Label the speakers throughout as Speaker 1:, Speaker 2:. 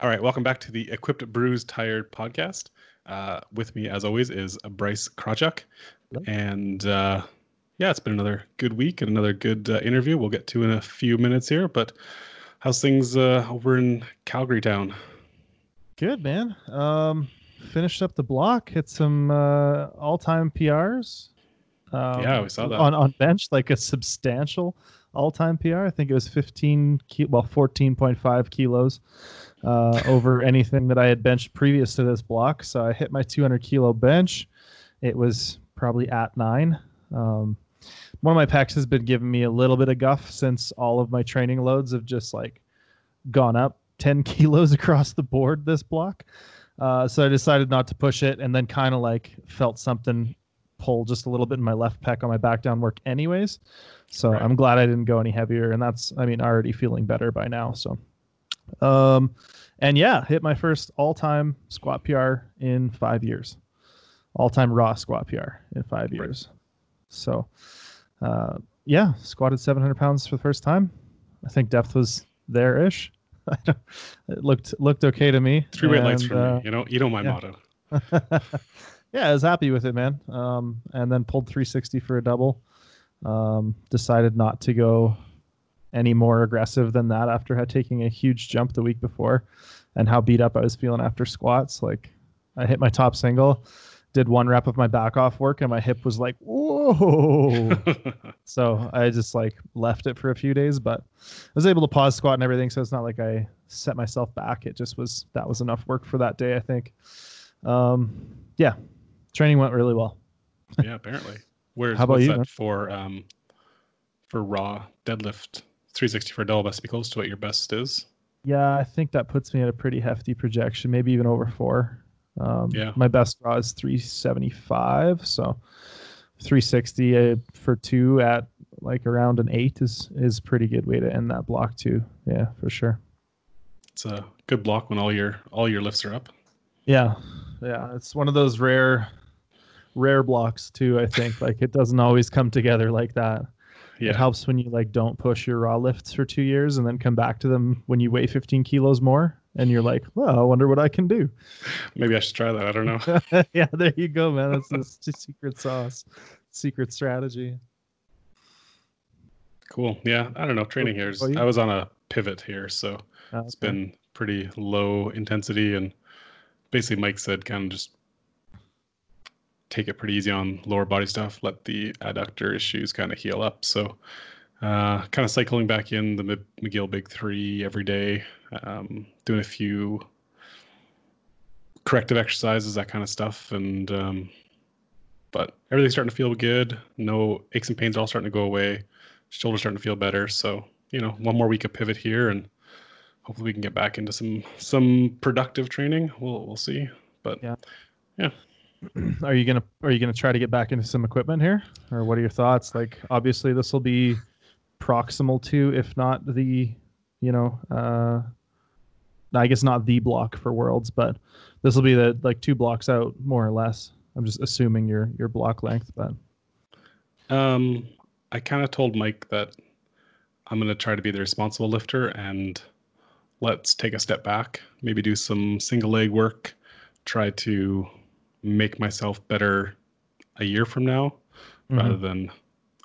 Speaker 1: All right, welcome back to the Equipped Bruised Tired podcast. Uh, with me, as always, is Bryce
Speaker 2: Krawczyk.
Speaker 1: And uh, yeah, it's been another good week and another good uh, interview. We'll get to in a few minutes here. But how's things uh, over in Calgary town?
Speaker 2: Good man. Um, finished up the block, hit some uh, all-time PRs. Um,
Speaker 1: Yeah, we saw that.
Speaker 2: on on bench, like a substantial all-time PR. I think it was 15, ki- well, 14.5 kilos uh, over anything that I had benched previous to this block. So I hit my 200 kilo bench. It was probably at nine. Um, one of my pecs has been giving me a little bit of guff since all of my training loads have just like gone up 10 kilos across the board this block. Uh, so I decided not to push it and then kind of like felt something pull just a little bit in my left pec on my back down work anyways. So
Speaker 1: Right.
Speaker 2: I'm glad I didn't go any heavier and that's I mean already feeling better by now. So um and yeah, hit my first all-time squat PR in 5 years. All-time raw squat PR in 5 years. So uh yeah, squatted 700 pounds for the first time. I think depth was there-ish. it looked looked okay to me.
Speaker 1: Three weight lights for
Speaker 2: uh,
Speaker 1: me. You know, you know my
Speaker 2: yeah.
Speaker 1: motto.
Speaker 2: yeah, I was happy with it, man. Um, and then pulled 360 for a double. Um, decided not to go any more aggressive than that after taking a huge jump the week before, and how beat up I was feeling after squats. Like, I hit my top single, did one rep of my back off work, and my hip was like, whoa. So I just like left it for a few days, but I was able to pause squat and everything. So it's not like I set myself back. It just was that was enough work for that day, I think. Um, yeah, training went really well.
Speaker 1: yeah, apparently. Where's
Speaker 2: How about you,
Speaker 1: for um for raw deadlift 360 for a double must be close to what your best is.
Speaker 2: Yeah, I think that puts me at a pretty hefty projection, maybe even over four. Um,
Speaker 1: Yeah.
Speaker 2: My best draw is 375, so 360 uh, for two at like around an eight is is pretty good way to end that block too. Yeah, for sure.
Speaker 1: It's a good block when all your all your lifts are up.
Speaker 2: Yeah, yeah, it's one of those rare, rare blocks too. I think like it doesn't always come together like that.
Speaker 1: Yeah.
Speaker 2: It helps when you like don't push your raw lifts for two years and then come back to them when you weigh 15 kilos more, and you're like, well, I wonder what I can do.
Speaker 1: Maybe I should try that. I don't know.
Speaker 2: yeah, there you go, man. That's the secret sauce, secret strategy.
Speaker 1: Cool. Yeah, I don't know. Training here is. I was on a pivot here, so
Speaker 2: Uh,
Speaker 1: it's been pretty low intensity, and basically Mike said kind of just take it pretty easy on lower body stuff. Let the adductor issues kind of heal up. So, uh, kind of cycling back in the McGill Big Three every day, um, doing a few corrective exercises, that kind of stuff, and um, but everything's starting to feel good. No aches and pains are all starting to go away. Shoulders starting to feel better. So you know, one more week of pivot here, and hopefully we can get back into some some productive training. We'll we'll see. But
Speaker 2: yeah, Yeah. Are you gonna are you gonna try to get back into some equipment here, or what are your thoughts? Like, obviously, this will be proximal to, if not the, you know, uh, I guess not the block for Worlds, but this will be the like two blocks out, more or less. I'm just assuming your your block length, but
Speaker 1: um, I kind of told Mike that I'm gonna try to be the responsible lifter and let's take a step back, maybe do some single leg work, try to make myself better a year from now
Speaker 2: Mm-hmm.
Speaker 1: rather than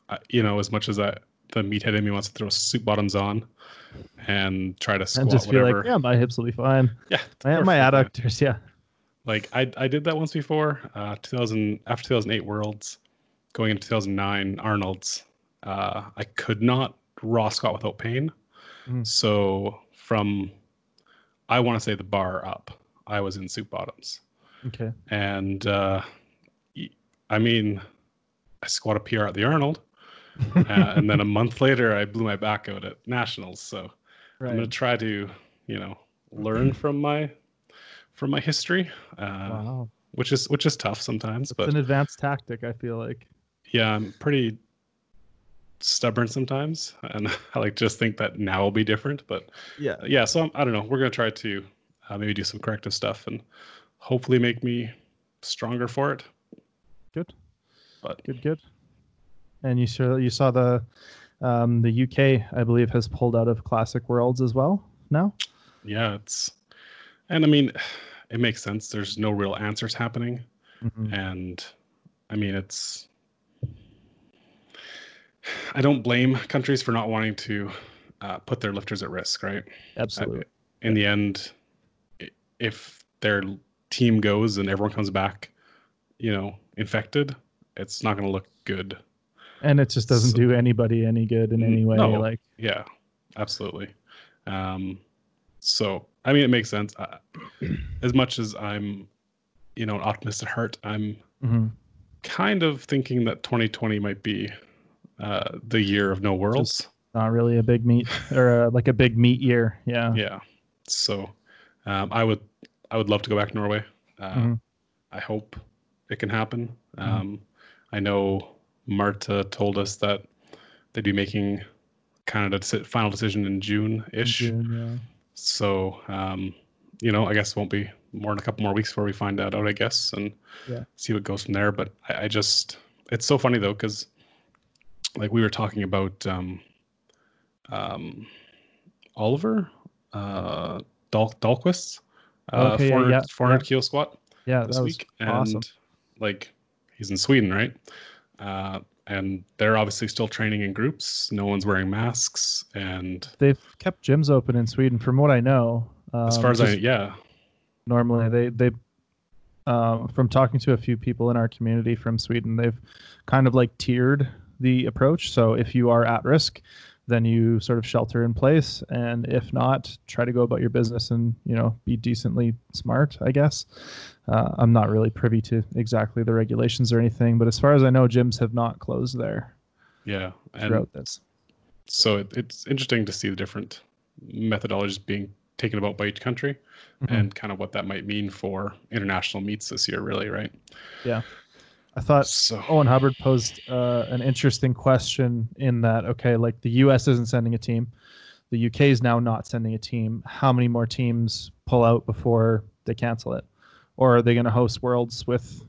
Speaker 1: uh, you know as much as I the meathead in me wants to throw suit bottoms on and try to squat
Speaker 2: and just feel
Speaker 1: whatever.
Speaker 2: like, yeah, my hips will be fine.
Speaker 1: yeah,
Speaker 2: My, my adductors, yeah.
Speaker 1: Like I I did that once before. Uh, 2000 after 2008 Worlds, going into 2009 Arnold's. Uh, I could not raw squat without pain.
Speaker 2: Mm.
Speaker 1: So from I want to say the bar up, I was in suit bottoms,
Speaker 2: Okay.
Speaker 1: and uh, I mean, I squat a PR at the Arnold, uh, and then a month later I blew my back out at nationals. So I'm gonna try to you know learn from my from my history. Uh,
Speaker 2: Wow.
Speaker 1: which is which is tough sometimes
Speaker 2: It's
Speaker 1: but
Speaker 2: an advanced tactic, I feel like.
Speaker 1: yeah i'm pretty stubborn sometimes and i like just think that now will be different but
Speaker 2: Yeah.
Speaker 1: yeah so I'm, i don't know we're going to try to uh, maybe do some corrective stuff and hopefully make me stronger for it
Speaker 2: Good.
Speaker 1: but
Speaker 2: Good, good. And you saw you saw the um, the UK, I believe, has pulled out of Classic Worlds as well now.
Speaker 1: yeah it's And I mean, it makes sense. There's no real answers happening.
Speaker 2: Mhm.
Speaker 1: And I mean, it's. I don't blame countries for not wanting to uh, put their lifters at risk, right?
Speaker 2: Absolutely.
Speaker 1: In the end, i- if their team goes and everyone comes back, you know, infected, it's not going to look good.
Speaker 2: and it just doesn't
Speaker 1: So-
Speaker 2: do anybody any good in any way.
Speaker 1: no.
Speaker 2: Like,
Speaker 1: Yeah, absolutely. Um, so, I mean, it makes sense. Uh, as much as I'm, you know, an optimist at heart, I'm
Speaker 2: mhm.
Speaker 1: kind of thinking that 2020 might be uh, the year of no worlds.
Speaker 2: not really a big meet or uh like a big meet year. Yeah.
Speaker 1: yeah. So, um, I would, I would love to go back to Norway. Uh,
Speaker 2: Mhm.
Speaker 1: I hope it can happen.
Speaker 2: Mhm.
Speaker 1: Um, I know Marta told us that they'd be making kind of a final decision in June ish.
Speaker 2: June,
Speaker 1: So, um, you know, I guess it won't be more than a couple more weeks before we find that out, I guess, and
Speaker 2: Yeah.
Speaker 1: see what goes from there. But I, I just, it's so funny though, because like we were talking about um, um, Oliver uh, Dal- Dahlquist, uh,
Speaker 2: Okay, yeah,
Speaker 1: 400,
Speaker 2: yeah,
Speaker 1: 400
Speaker 2: yeah.
Speaker 1: kilo squat
Speaker 2: yeah.
Speaker 1: This
Speaker 2: that was
Speaker 1: week, and
Speaker 2: awesome.
Speaker 1: like he's in Sweden, right? Uh, and they're obviously still training in groups. No one's wearing masks, and
Speaker 2: They've kept gyms open in Sweden, from what I know.
Speaker 1: as
Speaker 2: um,
Speaker 1: far as I, yeah,
Speaker 2: normally they they um, from talking to a few people in our community from Sweden, they've kind of like tiered the approach. So if you are at risk, then you sort of shelter in place, and if not, try to go about your business and you know be decently smart. I guess uh, I'm not really privy to exactly the regulations or anything, but as far as I know, gyms have not closed there
Speaker 1: yeah, and
Speaker 2: throughout this.
Speaker 1: so it, it's interesting to see the different methodologies being taken about by each country
Speaker 2: Mhm.
Speaker 1: and kind of what that might mean for international meets this year really right
Speaker 2: I thought
Speaker 1: so
Speaker 2: Owen Hubbard posed uh, an interesting question in that okay, like the U.S. isn't sending a team, the U.K. is now not sending a team. How many more teams pull out before they cancel it, or are they going to host Worlds with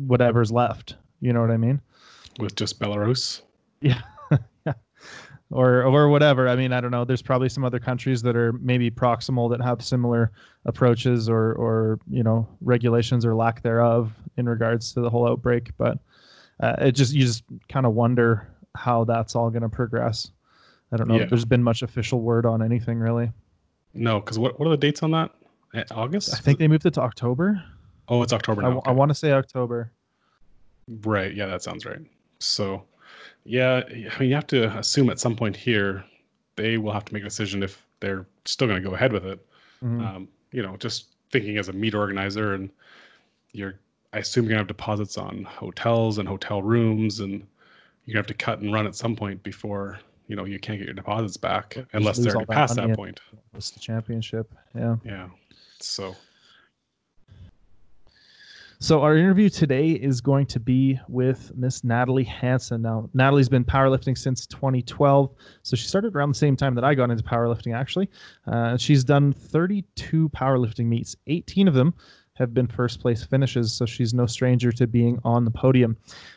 Speaker 2: whatever's left? You know what I mean?
Speaker 1: with just belarus
Speaker 2: Yeah. Or or whatever. I mean, I don't know. There's probably some other countries that are maybe proximal that have similar approaches or or you know regulations or lack thereof in regards to the whole outbreak. But uh, it just you just kind of wonder how that's all going to progress. I don't know
Speaker 1: Yeah.
Speaker 2: if there's been much official word on anything really.
Speaker 1: no because what, what are the dates on that august
Speaker 2: I think they moved it to October.
Speaker 1: oh it's october
Speaker 2: I,
Speaker 1: now okay.
Speaker 2: want to say October.
Speaker 1: right yeah that sounds right so yeah i mean you have to assume at some point here they will have to make a decision if they're still going to go ahead with it
Speaker 2: Mhm.
Speaker 1: um, you know, just thinking as a meet organizer, and you're, I assume you're gonna have deposits on hotels and hotel rooms, and you're gonna have to cut and run at some point before you know you can't get your deposits back unless they're
Speaker 2: all that
Speaker 1: past that point.
Speaker 2: It's the championship. Yeah.
Speaker 1: Yeah. So
Speaker 2: So our interview today is going to be with Miss Natalie Hanson. Now, Natalie's been powerlifting since 2012, so she started around the same time that I got into powerlifting. Actually, uh, she's done 32 powerlifting meets. 18 of them have been first place finishes, so she's no stranger to being on the podium.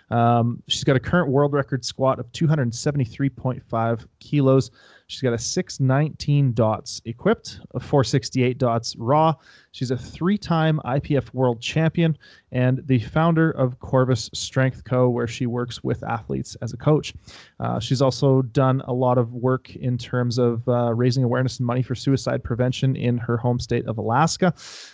Speaker 2: Um, she's got a current world record squat of 273.5 kilos. She's got a 619 dots equipped, a 468 dots raw. She's a three time IPF world champion and the founder of Corvus Strength Co., where she works with athletes as a coach. Uh, she's also done a lot of work in terms of uh, raising awareness and money for suicide prevention in her home state of Alaska.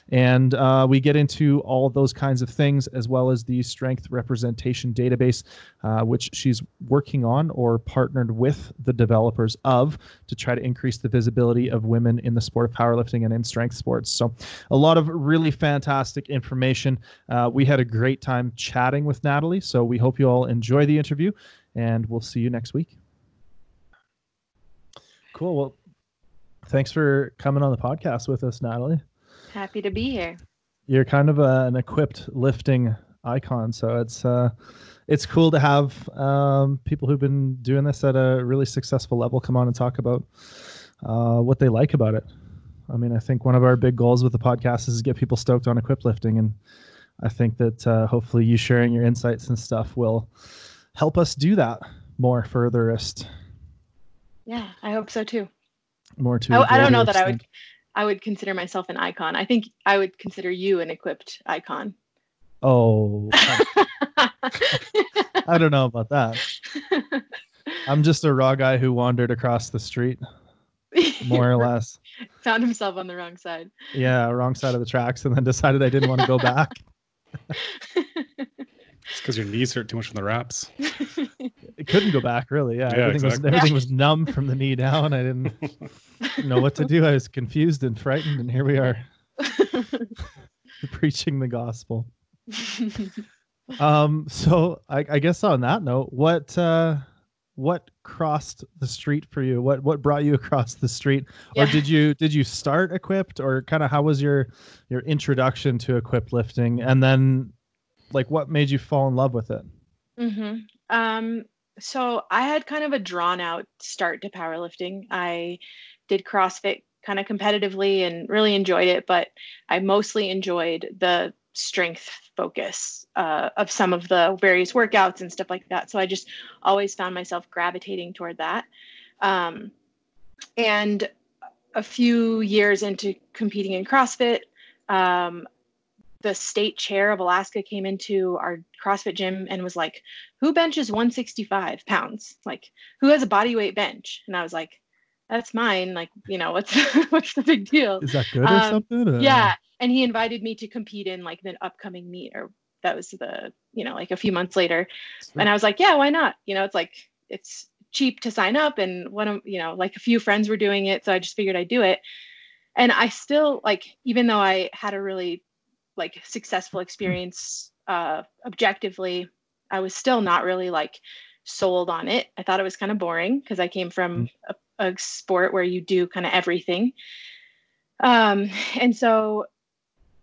Speaker 2: And uh, we get into all those kinds of things, as well as the strength representation database, uh, which she's working on or partnered with the developers of to try to increase the visibility of women in the sport of powerlifting and in strength sports. So, a lot of really fantastic information. Uh, we had a great time chatting with Natalie, so we hope you all enjoy the interview, and we'll see you next week. Cool. Well, thanks for coming on the podcast with us, Natalie.
Speaker 3: Happy to be here.
Speaker 2: You're kind of a, an equipped lifting icon, so it's uh, it's cool to have um, people who've been doing this at a really successful level come on and talk about uh, what they like about it. I mean, I think one of our big goals with the podcast is to get people stoked on equip lifting, and I think that uh, hopefully you sharing your insights and stuff will help us do that more furtherest,
Speaker 3: Yeah, I hope so too.
Speaker 2: more to.
Speaker 3: I don't know that I would. I would consider myself an icon. I think I would consider you an equipped icon.
Speaker 2: Oh, I don't know about that. I'm just a raw guy who wandered across the street, more or less.
Speaker 3: Found himself on the wrong side.
Speaker 2: Yeah, wrong side of the tracks, and then decided I didn't want to go back.
Speaker 1: It's because your knees hurt too much from the wraps.
Speaker 2: It couldn't go back, really. Yeah,
Speaker 1: Yeah,
Speaker 2: everything
Speaker 1: exactly.
Speaker 2: was everything was numb from the knee down. I didn't know what to do. I was confused and frightened, and here we are preaching the gospel. Um, so I, I guess on that note, what uh, what crossed the street for you? What what brought you across the street? Or did you did you start equipped, or kind of how was your your introduction to equipped lifting, and then like what made you fall in love with it?
Speaker 3: hmm Um, so I had kind of a drawn out start to powerlifting. I did CrossFit kind of competitively and really enjoyed it, but I mostly enjoyed the strength focus uh, of some of the various workouts and stuff like that. So I just always found myself gravitating toward that. Um, and a few years into competing in CrossFit, um, the state chair of Alaska came into our CrossFit gym and was like, Who benches 165 pounds? Like, who has a body weight bench? And I was like, That's mine. Like, you know, what's what's the big deal?
Speaker 2: Is that good or
Speaker 3: Um,
Speaker 2: something? or-
Speaker 3: Yeah. And he invited me to compete in like the upcoming meet, or that was the, you know, like a few months later. And I was like, Yeah, why not? You know, it's like it's cheap to sign up and one of you know, like a few friends were doing it. So I just figured I'd do it. And I still like, even though I had a really like successful experience uh objectively i was still not really like sold on it i thought it was kind of boring because i came from a, a sport where you do kind of everything. Um and so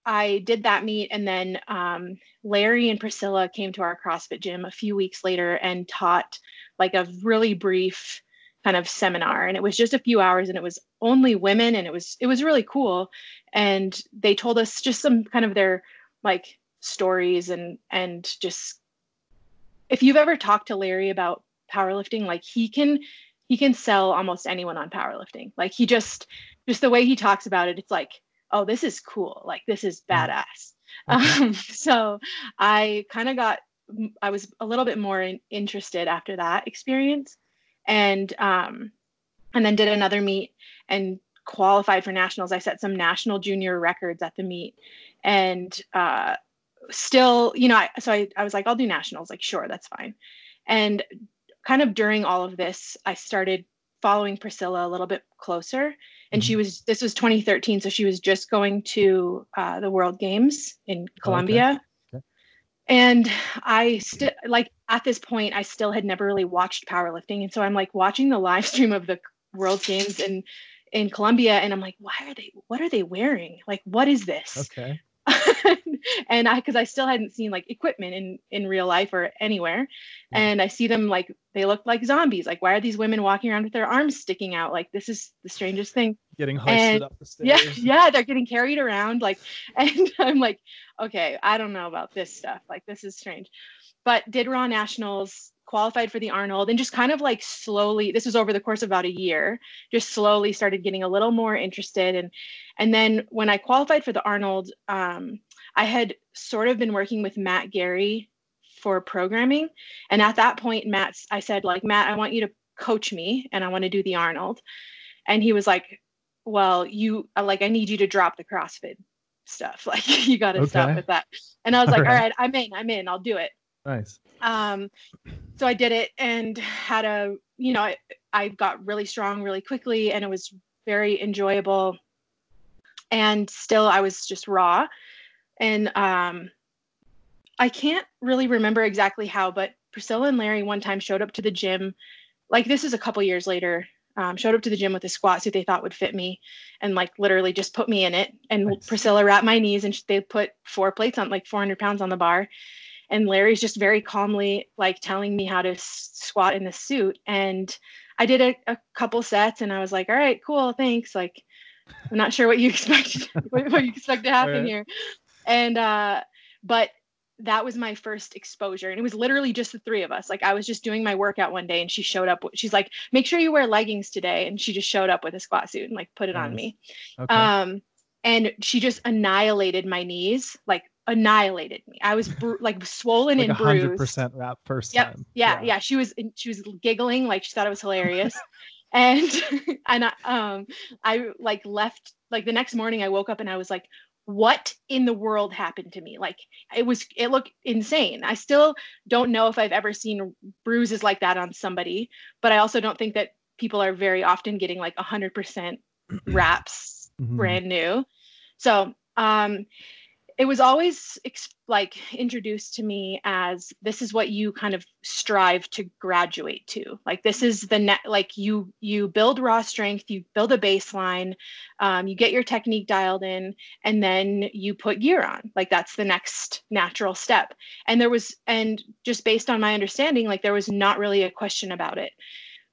Speaker 3: i did that meet and then um larry and priscilla came to our crossfit gym a few weeks later and taught like a really brief kind of seminar. And it was just a few hours and it was only women and it was it was really cool. And they told us just some kind of their like stories and and just if you've ever talked to Larry about powerlifting like he can he can sell almost anyone on powerlifting like he just just the way he talks about it it's like oh this is cool like this is badass
Speaker 2: Okay.
Speaker 3: um, so i kind of got i was a little bit more in, interested after that experience and um and then did another meet and qualified for nationals. I set some national junior records at the meet, and uh, still, you know, I, so I, I was like, I'll do nationals. Like, sure, that's fine. And kind of during all of this, I started following Priscilla a little bit closer. And she was, this was 2013. So she was just going to uh, the World Games in Colombia.
Speaker 2: Okay.
Speaker 3: And I still, like, at this point, I still had never really watched powerlifting. And so I'm like watching the live stream of the World Games in in Colombia, and I'm like, why are they? What are they wearing? Like, what is this?
Speaker 2: Okay.
Speaker 3: and I, because I still hadn't seen like equipment in in real life or anywhere, hmm. and I see them like they look like zombies. Like, why are these women walking around with their arms sticking out? Like, this is the strangest thing.
Speaker 2: Getting hoisted
Speaker 3: And-
Speaker 2: up the stairs.
Speaker 3: Yeah, yeah, they're getting carried around. Like, and I'm like, okay, I don't know about this stuff. Like, this is strange. But did Raw Nationals, qualified for the Arnold, and just kind of like slowly. This was over the course of about a year. Just slowly started getting a little more interested, and and then when I qualified for the Arnold, um, I had sort of been working with Matt Gary for programming, and at that point, Matt, I said like Matt, I want you to coach me, and I want to do the Arnold, and he was like, well, you uh, like I need you to drop the CrossFit stuff. Like you got to stop with that. And I was like,
Speaker 2: Alright.
Speaker 3: all right, I'm in. I'm in. I'll do it.
Speaker 2: Nice.
Speaker 3: Um, so I did it and had a, you know, I, I got really strong really quickly and it was very enjoyable. And still, I was just raw. And um, I can't really remember exactly how, but Priscilla and Larry one time showed up to the gym. Like this is a couple years later. Um, showed up to the gym with a squat suit they thought would fit me, and like literally just put me in it. And
Speaker 2: Nice.
Speaker 3: Priscilla wrapped my knees, and they put four plates on like 400 pounds on the bar. And Larry's just very calmly like telling me how to s- squat in the suit. And I did a, a couple sets, and I was like, "All right, cool, thanks." Like, I'm not sure what you expect what, what you expect to happen
Speaker 2: Alright.
Speaker 3: here. And uh, but that was my first exposure and it was literally just the three of us like i was just doing my workout one day and she showed up she's like make sure you wear leggings today and she just showed up with a squat suit and like put it nice. on me okay. um and she just annihilated my knees like annihilated me. I was bru- like swollen like and bruised. 100%
Speaker 2: wrap first
Speaker 3: yep.
Speaker 2: time.
Speaker 3: yeah, yeah. yeah she was she was giggling like she thought it was hilarious. And and I, um i like left like the next morning i woke up and i was like what in the world happened to me? Like it was it looked insane. I still don't know if i've ever seen bruises like that on somebody but i also don't think that people are very often getting like 100% wraps mm-hmm. brand new. So um it was always like introduced to me as this is what you kind of strive to graduate to. Like this is the net like you you build raw strength you build a baseline um, you get your technique dialed in and then you put gear on. Like that's the next natural step. And there was and just based on my understanding like there was not really a question about it.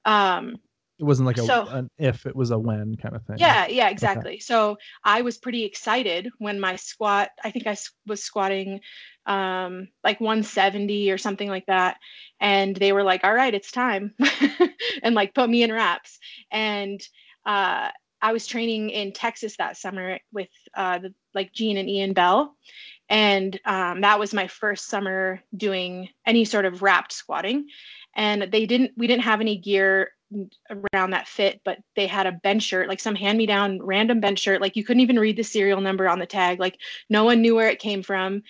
Speaker 3: Um,
Speaker 2: it wasn't like a so, an if it was a when kind of thing
Speaker 3: yeah yeah exactly okay. so i was pretty excited when my squat i think i was squatting um like 170 or something like that and they were like all right it's time and like put me in wraps and uh i was training in texas that summer with uh the, like gene and ian bell and um, that was my first summer doing any sort of wrapped squatting and they didn't we didn't have any gear around that fit, but they had a bench shirt, like some hand me down random bench shirt. Like you couldn't even read the serial number on the tag. Like no one knew where it came from.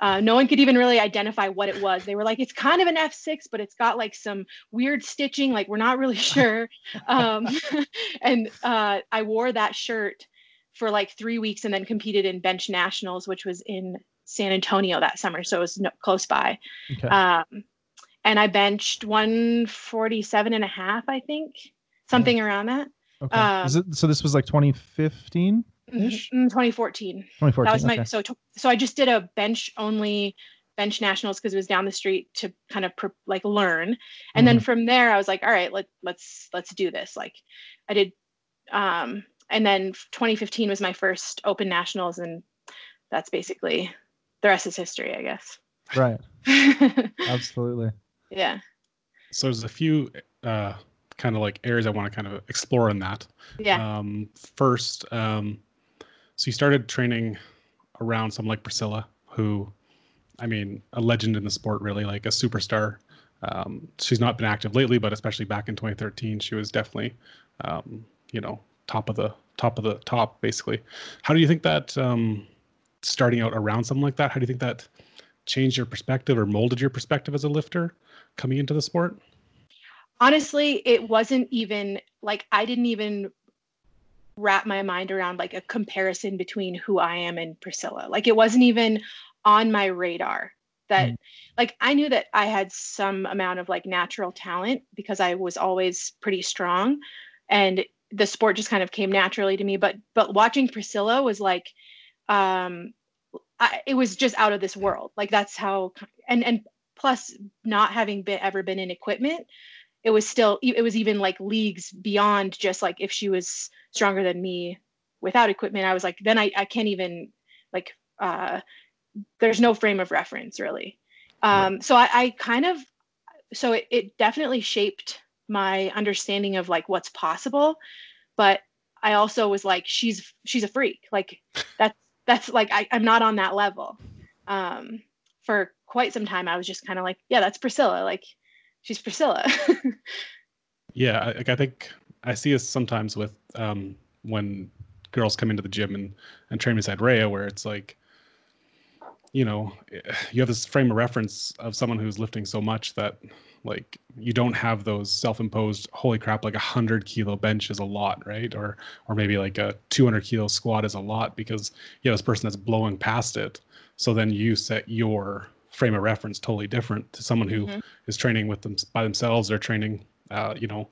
Speaker 3: Uh, no one could even really identify what it was. They were like, it's kind of an F6, but it's got like some weird stitching. Like we're not really sure. Um, and uh, I wore that shirt for like three weeks and then competed in bench nationals, which was in San Antonio that summer. So it was no, close by. Okay. Um, and I benched 147 and a half, I think, something around that.
Speaker 2: Okay. Um, it, so this was like 2015 ish?
Speaker 3: Mm, 2014.
Speaker 2: 2014.
Speaker 3: That was
Speaker 2: my,
Speaker 3: okay. so, so I just did a bench only bench nationals because it was down the street to kind of like learn. And mm-hmm. then from there, I was like, all right, let, let's, let's do this. Like I did, um, and then 2015 was my first open nationals and that's basically the rest is history, I guess.
Speaker 2: Right. Absolutely.
Speaker 3: Yeah.
Speaker 1: So there's a few uh, kind of like areas I want to kind of explore in that.
Speaker 3: Yeah.
Speaker 1: Um, first, um, so you started training around someone like Priscilla, who, I mean, a legend in the sport, really, like a superstar. Um, she's not been active lately, but especially back in 2013, she was definitely, um, you know, top of the top of the top, basically. How do you think that um, starting out around something like that? How do you think that changed your perspective or molded your perspective as a lifter? coming into the sport?
Speaker 3: Honestly, it wasn't even like I didn't even wrap my mind around like a comparison between who I am and Priscilla. Like it wasn't even on my radar that mm. like I knew that I had some amount of like natural talent because I was always pretty strong and the sport just kind of came naturally to me but but watching Priscilla was like um I, it was just out of this world. Like that's how and and plus not having been ever been in equipment it was still it was even like leagues beyond just like if she was stronger than me without equipment i was like then i, I can't even like uh there's no frame of reference really. Um so I, I kind of so it, it definitely shaped my understanding of like what's possible but i also was like she's she's a freak. Like that's that's like I, i'm not on that level um for quite some time, I was just kind of like, yeah, that's Priscilla. Like, she's Priscilla.
Speaker 1: yeah, like I think I see this sometimes with um, when girls come into the gym and and train beside Rhea, where it's like, you know, you have this frame of reference of someone who's lifting so much that like you don't have those self-imposed holy crap like a hundred kilo bench is a lot right or or maybe like a 200 kilo squat is a lot because you have this person that's blowing past it so then you set your frame of reference totally different to someone who mm-hmm. is training with them by themselves or training, uh, you know,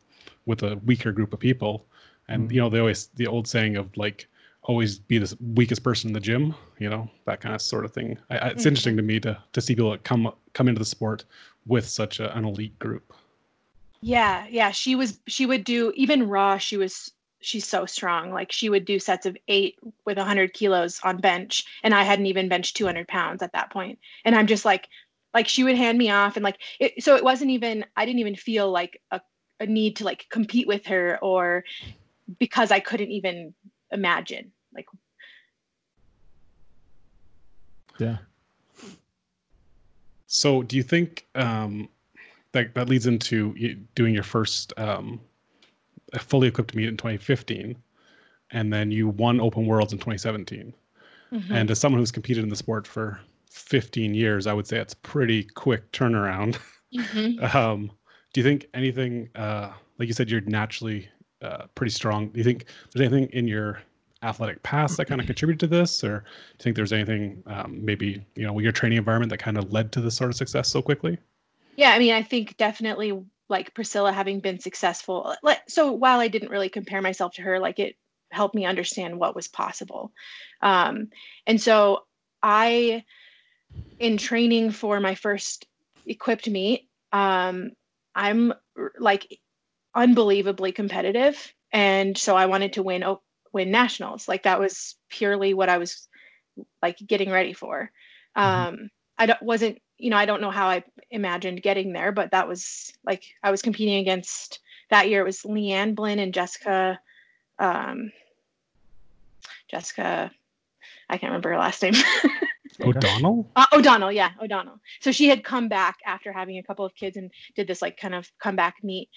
Speaker 1: with a weaker group of people. And mm-hmm. you know, they always the old saying of like always be the weakest person in the gym, you know, that kind of sort of thing. I, it's mm-hmm. interesting to me to to see people that come come into the sport with such a, an elite group.
Speaker 3: Yeah, yeah, she was she would do even raw. She was she's so strong. Like she would do sets of eight with a 100 kilos on bench, and I hadn't even benched 200 pounds at that point. And I'm just like, like she would hand me off, and like it, so it wasn't even. I didn't even feel like a, a need to like compete with her or because I couldn't even imagine like.
Speaker 2: Yeah.
Speaker 1: So, do you think um, that that leads into doing your first um, fully equipped meet in 2015, and then you won Open Worlds in 2017? Mm-hmm. And as someone who's competed in the sport for 15 years, I would say it's pretty quick turnaround. Mm-hmm. um, do you think anything, uh, like you said, you're naturally uh, pretty strong? Do you think there's anything in your athletic past that kind of contributed to this, or do you think there's anything um, maybe you know your training environment that kind of led to this sort of success so quickly?
Speaker 3: Yeah, I mean, I think definitely like Priscilla having been successful. Like, so while I didn't really compare myself to her, like it helped me understand what was possible. Um, and so I, in training for my first equipped meet, um, I'm like unbelievably competitive, and so I wanted to win win nationals. Like that was purely what I was like getting ready for. Mm-hmm. Um, I don't, wasn't, you know, I don't know how I imagined getting there, but that was like I was competing against that year. It was Leanne Blinn and Jessica, um, Jessica, I can't remember her last name.
Speaker 1: O'Donnell?
Speaker 3: Uh, O'Donnell, yeah, O'Donnell. So she had come back after having a couple of kids and did this like kind of comeback meet.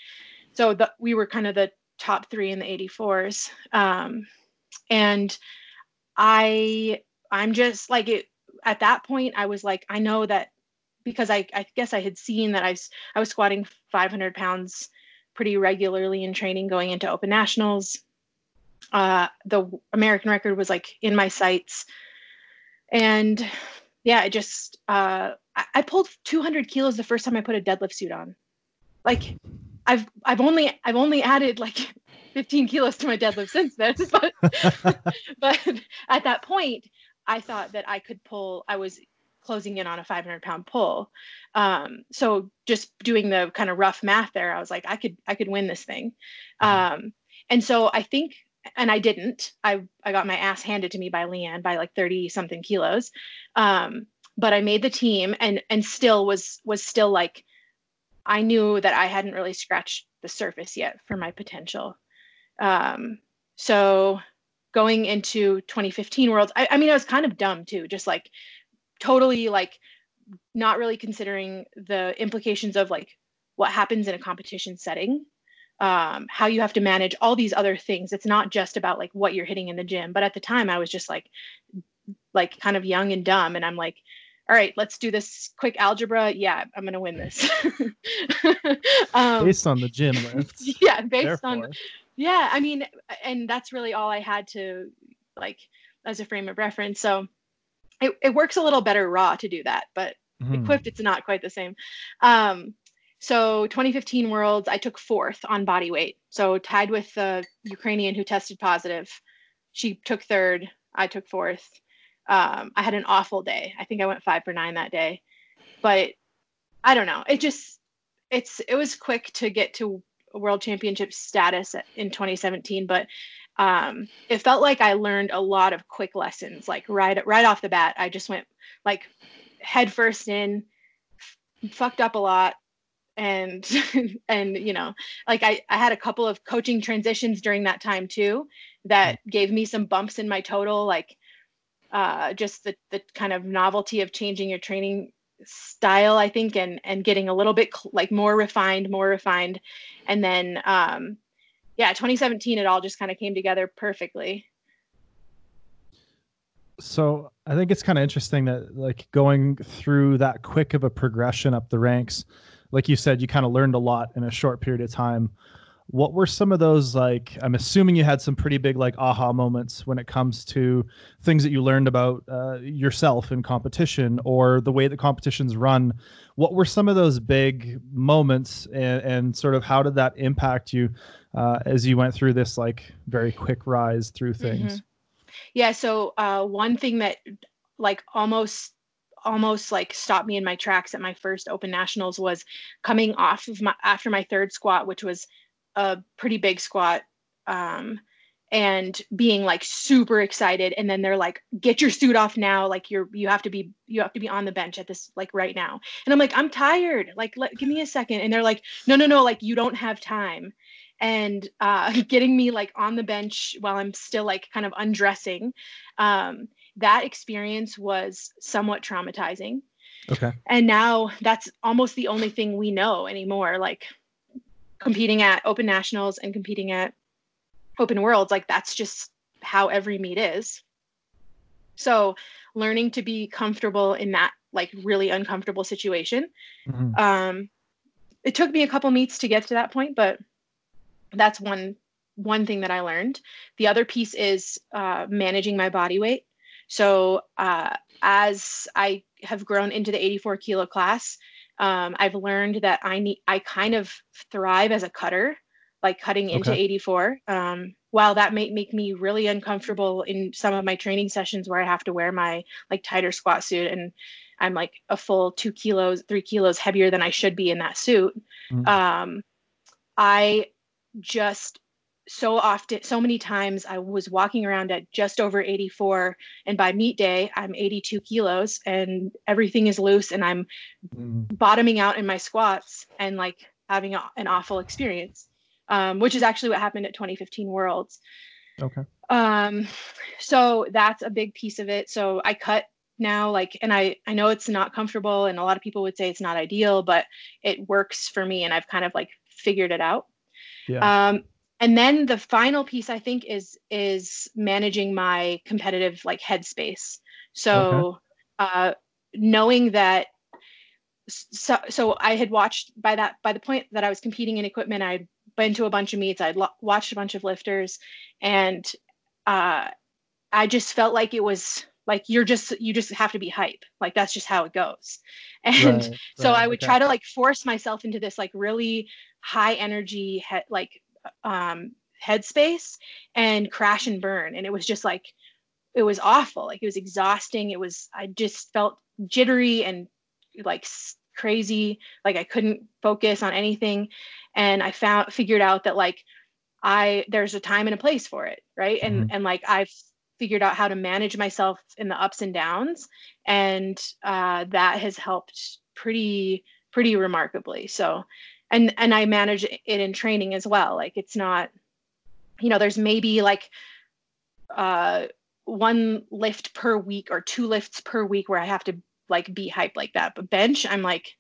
Speaker 3: So the, we were kind of the top three in the 84s. Um, and I, I'm just like it at that point. I was like, I know that because I, I guess I had seen that I was, I was squatting 500 pounds pretty regularly in training going into open nationals. Uh, the American record was like in my sights. And yeah, I just, uh, I, I pulled 200 kilos the first time I put a deadlift suit on. Like I've I've only I've only added like 15 kilos to my deadlift since then. But but at that point, I thought that I could pull. I was closing in on a 500 pound pull. Um, so just doing the kind of rough math there, I was like, I could I could win this thing. Mm-hmm. Um, and so I think, and I didn't. I I got my ass handed to me by Leanne by like 30 something kilos. Um, but I made the team and and still was was still like I knew that I hadn't really scratched the surface yet for my potential. Um, so going into 2015 Worlds, I, I mean, I was kind of dumb too, just like totally like not really considering the implications of like what happens in a competition setting um, how you have to manage all these other things it's not just about like what you're hitting in the gym but at the time i was just like like kind of young and dumb and i'm like all right, let's do this quick algebra. Yeah, I'm gonna win this.
Speaker 2: um, based on the gym lift.
Speaker 3: Yeah, based Therefore. on. Yeah, I mean, and that's really all I had to like as a frame of reference. So it, it works a little better raw to do that, but mm-hmm. equipped, it's not quite the same. Um, so 2015 Worlds, I took fourth on body weight. So tied with the Ukrainian who tested positive. She took third. I took fourth um, I had an awful day. I think I went five for nine that day, but I don't know. It just it's it was quick to get to world championship status in 2017, but um, it felt like I learned a lot of quick lessons. Like right right off the bat, I just went like head first in, f- fucked up a lot, and and you know like I, I had a couple of coaching transitions during that time too that gave me some bumps in my total like uh, just the, the kind of novelty of changing your training style i think and and getting a little bit cl- like more refined more refined. And then um yeah 2017 it all just kind of came together perfectly.
Speaker 2: So i think it's kind of interesting that like going through that quick of a progression up the ranks like you said you kind of learned a lot in a short period of time what were some of those like i'm assuming you had some pretty big like aha moments when it comes to things that you learned about uh, yourself in competition or the way that competitions run what were some of those big moments and, and sort of how did that impact you uh, as you went through this like very quick rise through mm-hmm. things mm-hmm.
Speaker 3: yeah so uh, one thing that like almost almost like stopped me in my tracks at my first open nationals was coming off of my after my third squat which was a pretty big squat um, and being like super excited and then they're like get your suit off now. Like you're you have to be you have to be on the bench at this like right now. And i'm like i'm tired. Like let, give me a second. And they're like no no no. Like you don't have time. And uh, getting me like on the bench while i'm still like kind of undressing um, that experience was somewhat traumatizing.
Speaker 2: Okay.
Speaker 3: and now that's almost the only thing we know anymore. Like competing at open nationals and competing at open worlds like that's just how every meet is. So learning to be comfortable in that like really uncomfortable situation
Speaker 2: Mhm.
Speaker 3: um it took me a couple meets to get to that point but that's one one thing that i learned. The other piece is uh, managing my body weight. So uh, as i have grown into the 84 kilo class um, i've learned that i need i kind of thrive as a cutter like cutting into 84 um, while that may make me really uncomfortable in some of my training sessions where i have to wear my like tighter squat suit and i'm like a full two kilos three kilos heavier than i should be in that suit
Speaker 2: Mhm.
Speaker 3: um, i just so often so many times i was walking around at just over 84 and by meet day i'm 82 kilos and everything is loose and i'm
Speaker 2: Mhm.
Speaker 3: bottoming out in my squats and like having a, an awful experience um, which is actually what happened at 2015 worlds
Speaker 2: Okay.
Speaker 3: um so that's a big piece of it so i cut now like and i i know it's not comfortable and a lot of people would say it's not ideal but it works for me and i've kind of like figured it out
Speaker 2: Yeah.
Speaker 3: um and then the final piece i think is is managing my competitive like headspace. So uh knowing that so so i had watched by that by the point that i was competing in equipment i'd been to a bunch of meets i'd lo- watched a bunch of lifters and uh i just felt like it was like you're just you just have to be hype. Like that's just how it goes. And
Speaker 2: Right,
Speaker 3: so
Speaker 2: right,
Speaker 3: i would
Speaker 2: okay.
Speaker 3: try to like force myself into this like really high energy he- like um headspace and crash and burn. And it was just like it was awful. Like it was exhausting. It was i just felt jittery and like crazy. Like i couldn't focus on anything. And i found figured out that like i there's a time and a place for it right? And
Speaker 2: Mhm.
Speaker 3: and like i've figured out how to manage myself in the ups and downs. And uh, that has helped pretty pretty remarkably. So and and i manage it in training as well. Like it's not you know there's maybe like uh one lift per week or two lifts per week where i have to like be hyped like that. But bench i'm like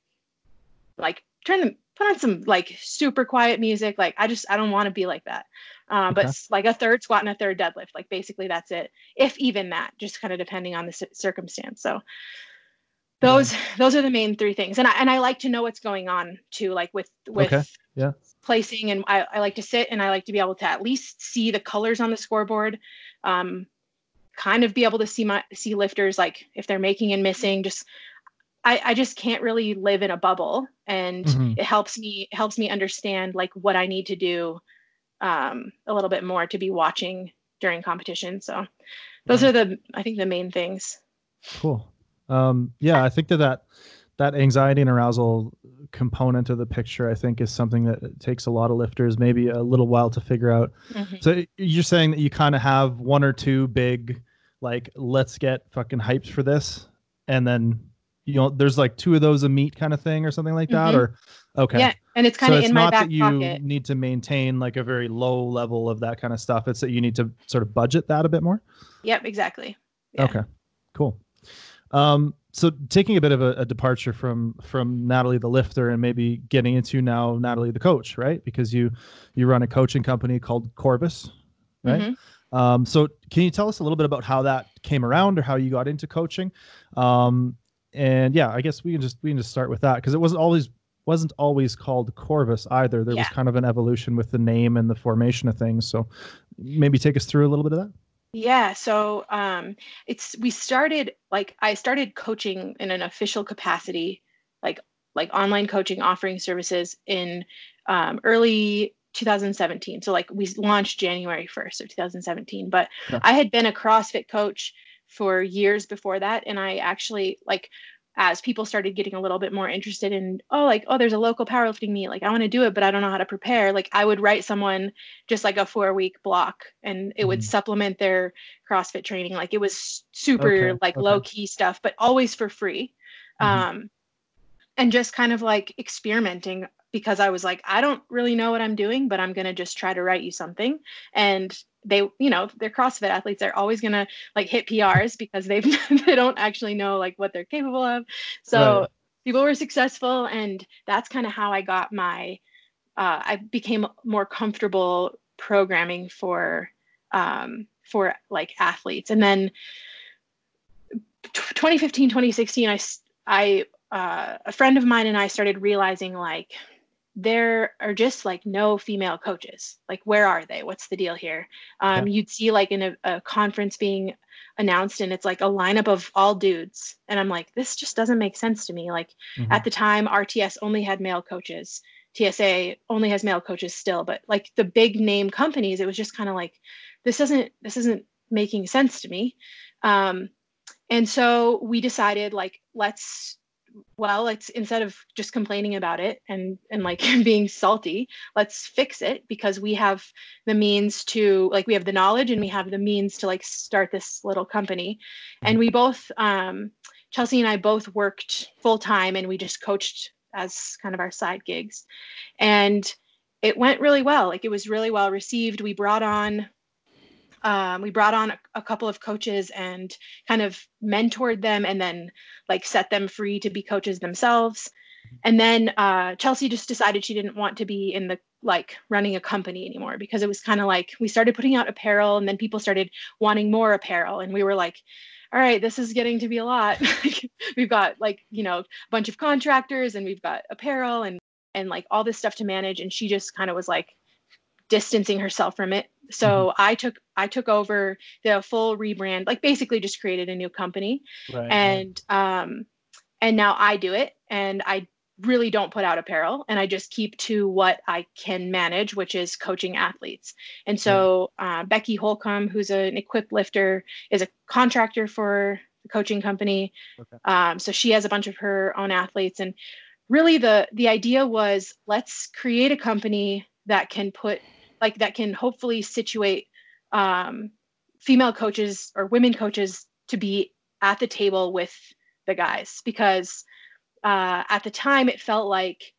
Speaker 3: like turn them put on some like super quiet music. Like i just i don't want to be like that. Uh, but
Speaker 2: Okay.
Speaker 3: s- like a third squat and a third deadlift like basically that's it if even that just kind of depending on the ci- circumstance. So those those are the main three things and I, and I like to know what's going on too like with with
Speaker 2: Okay, yeah.
Speaker 3: placing and I, I like to sit and I like to be able to at least see the colors on the scoreboard um, kind of be able to see my see lifters like if they're making and missing just I, I just can't really live in a bubble and
Speaker 2: Mhm.
Speaker 3: it helps me helps me understand like what I need to do um, a little bit more to be watching during competition so those
Speaker 2: Right.
Speaker 3: are the I think the main things
Speaker 2: Cool. Um, yeah, I think that, that that anxiety and arousal component of the picture, I think, is something that takes a lot of lifters maybe a little while to figure out.
Speaker 3: Mhm.
Speaker 2: So you're saying that you kind of have one or two big, like, let's get fucking hyped for this, and then you know, there's like two of those a meet kind of thing or something like that,
Speaker 3: Mhm.
Speaker 2: or okay.
Speaker 3: yeah and it's kind
Speaker 2: so
Speaker 3: of
Speaker 2: it's
Speaker 3: in my
Speaker 2: not
Speaker 3: back
Speaker 2: that you
Speaker 3: pocket
Speaker 2: need to maintain like a very low level of that kind of stuff. It's that you need to sort of budget that a bit more.
Speaker 3: yep exactly Yeah.
Speaker 2: Okay, cool. Um, so taking a bit of a, a departure from from Natalie the lifter and maybe getting into now Natalie the coach, right? Because you you run a coaching company called Corvus, right?
Speaker 3: Mhm.
Speaker 2: Um, so can you tell us a little bit about how that came around or how you got into coaching? Um, and yeah, I guess we can just we can just start with that because it wasn't always wasn't always called Corvus either. There was kind of an evolution with the name and the formation of things. So maybe take us through a little bit of that.
Speaker 3: Yeah, so um it's we started like I started coaching in an official capacity, like like online coaching offering services in um early 2017. So like we launched January 1st of 2017, but
Speaker 2: Okay.
Speaker 3: I had been a CrossFit coach for years before that and I actually like as people started getting a little bit more interested in oh like oh there's a local powerlifting meet like i want to do it but i don't know how to prepare like i would write someone just like a four week block and it would
Speaker 2: Mhm.
Speaker 3: supplement their crossfit training like it was super
Speaker 2: Okay,
Speaker 3: like
Speaker 2: okay.
Speaker 3: low key stuff but always for free
Speaker 2: Mhm.
Speaker 3: um and just kind of like experimenting because i was like i don't really know what i'm doing but i'm going to just try to write you something and they you know they're crossfit athletes they're always going to like hit prs because they they don't actually know like what they're capable of so
Speaker 2: Right.
Speaker 3: people were successful and that's kind of how i got my uh, i became more comfortable programming for um, for like athletes and then t- 2015 2016 i i uh, a friend of mine and i started realizing like there are just like no female coaches. Like where are they? What's the deal here? Um, you'd see like in a, a conference being announced and it's like a lineup of all dudes. And i'm like this just doesn't make sense to me. Like
Speaker 2: Mhm.
Speaker 3: at the time rts only had male coaches. Tsa only has male coaches still. But like the big name companies it was just kind of like this doesn't this isn't making sense to me. Um, and so we decided like let's well let's instead of just complaining about it and and like being salty let's fix it because we have the means to like we have the knowledge and we have the means to like start this little company. And we both um chelsea and i both worked full time and we just coached as kind of our side gigs. And it went really well. Like it was really well received. We brought on um, we brought on a, a couple of coaches and kind of mentored them and then like set them free to be coaches themselves. And then uh, chelsea just decided she didn't want to be in the like running a company anymore because it was kind of like we started putting out apparel and then people started wanting more apparel. And we were like all right this is getting to be a lot. We've got like you know a bunch of contractors and we've got apparel and and like all this stuff to manage. And she just kind of was like distancing herself from it. So i took i took over the full rebrand like basically just created a new company.
Speaker 2: Right.
Speaker 3: and um and now i do it and i really don't put out apparel and i just keep to what i can manage which is coaching athletes. And so uh, becky holcomb who's an equipped lifter is a contractor for the coaching company.
Speaker 2: Okay.
Speaker 3: um, so she has a bunch of her own athletes and really the the idea was let's create a company that can put like that can hopefully situate um, female coaches or women coaches to be at the table with the guys because uh, at the time it felt like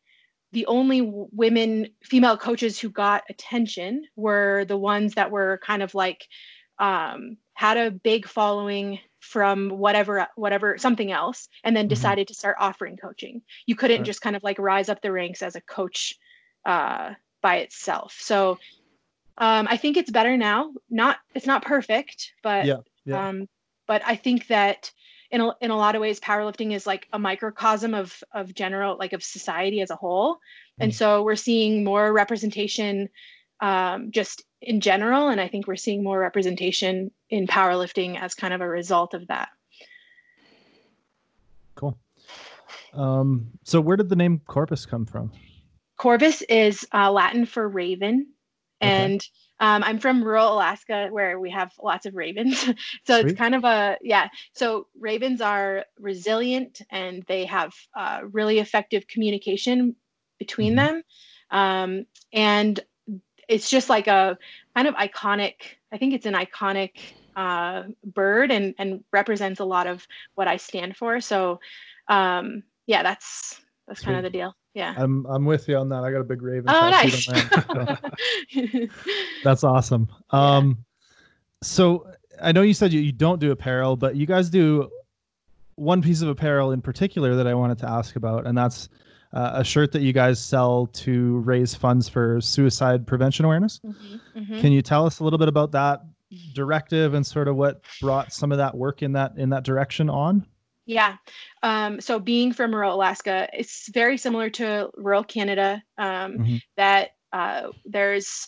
Speaker 3: the only women female coaches who got attention were the ones that were kind of like um, had a big following from whatever whatever something else and then
Speaker 2: Mhm.
Speaker 3: decided to start offering coaching you couldn't
Speaker 2: Right.
Speaker 3: just kind of like rise up the ranks as a coach uh, by itself so um, i think it's better now not it's not perfect but
Speaker 2: Yeah, yeah.
Speaker 3: um, but i think that in a, in a lot of ways powerlifting is like a microcosm of of general like of society as a whole and
Speaker 2: Mm.
Speaker 3: so we're seeing more representation um, just in general and i think we're seeing more representation in powerlifting as kind of a result of that
Speaker 2: Cool. Um, so where did the name Corvus come from?
Speaker 3: Corvus is uh, latin for raven.
Speaker 2: Okay.
Speaker 3: and um, i'm from rural alaska where we have lots of ravens. So it's kind of a yeah. So ravens are resilient and they have uh, really effective communication between
Speaker 2: Mhm.
Speaker 3: them. Um, and it's just like a kind of iconic i think it's an iconic uh, bird and and represents a lot of what i stand for. So um, yeah that's that's kind of the deal yeah
Speaker 2: I'm I'm with you on that. I got a big Raven.
Speaker 3: Oh, nice.
Speaker 2: so that's awesome.
Speaker 3: Yeah.
Speaker 2: Um, so I know you said you, you don't do apparel, but you guys do one piece of apparel in particular that I wanted to ask about, and that's uh, a shirt that you guys sell to raise funds for suicide prevention awareness.
Speaker 3: Mhm, mhm.
Speaker 2: Can you tell us a little bit about that directive and sort of what brought some of that work in that in that direction on?
Speaker 3: Yeah. Um, so being from rural Alaska, it's very similar to rural Canada. Um,
Speaker 2: Mhm.
Speaker 3: That uh, there's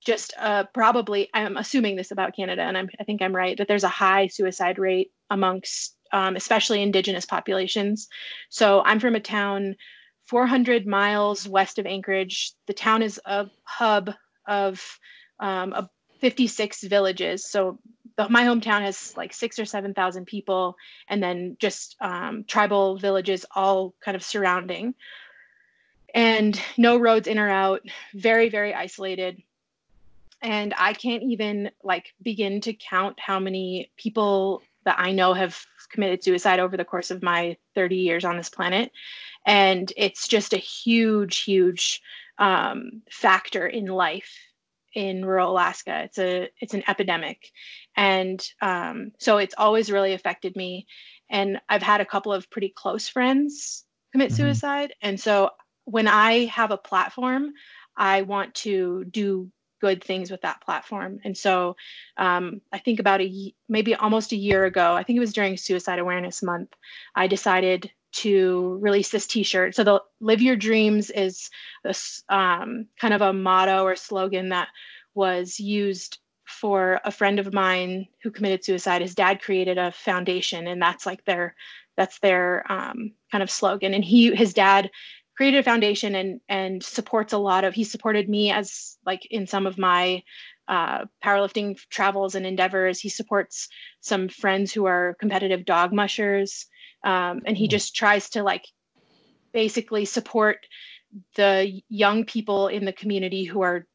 Speaker 3: just uh, probably, I'm assuming this about Canada, and I'm, I think I'm right, that there's a high suicide rate amongst, um, especially Indigenous populations. So I'm from a town 400 miles west of Anchorage. The town is a hub of um, a 56 villages. So the, my hometown has like six or seven thousand people, and then just um, tribal villages all kind of surrounding, and no roads in or out. Very very isolated, and I can't even like begin to count how many people that I know have committed suicide over the course of my 30 years on this planet, and it's just a huge huge um, factor in life in rural Alaska. It's a it's an epidemic, and um, so it's always really affected me. And I've had a couple of pretty close friends commit mm-hmm. suicide, and so when I have a platform, I want to do good things with that platform. And so um, I think about a maybe almost a year ago, I think it was during Suicide Awareness Month, I decided to release this t-shirt. So the live your dreams is this um, kind of a motto or slogan that was used for a friend of mine who committed suicide. His dad created a foundation and that's like their that's their um, kind of slogan. And he his dad created a foundation and and supports a lot of he supported me as like in some of my uh, powerlifting travels and endeavors. He supports some friends who are competitive dog mushers um, and he hmm. just tries to like basically support the young people in the community who are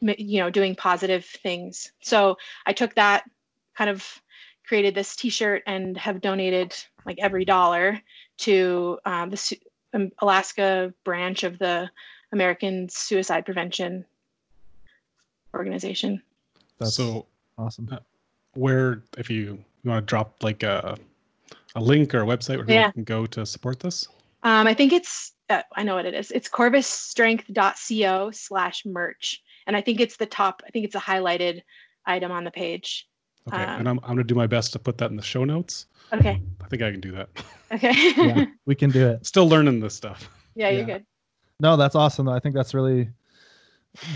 Speaker 3: you know doing positive things. So i took that kind of created this t-shirt and have donated like every dollar to um, the um, alaska branch of the american suicide prevention organization.
Speaker 1: That's so
Speaker 2: awesome. uh,
Speaker 1: where if you, you want to drop like a a link or a website where people yeah. can go to support this?
Speaker 3: Um, I think it's uh, I know what it is. It's corvusstrength.co slash merch. And I think it's the top, I think it's a highlighted item on the page.
Speaker 1: Okay. Um, and I'm, I'm going to do my best to put that in the show notes.
Speaker 3: Okay.
Speaker 1: I think I can do that.
Speaker 3: Okay.
Speaker 2: yeah, we can do it.
Speaker 1: Still learning this stuff.
Speaker 3: Yeah, you're good.
Speaker 2: No, that's awesome. I think that's really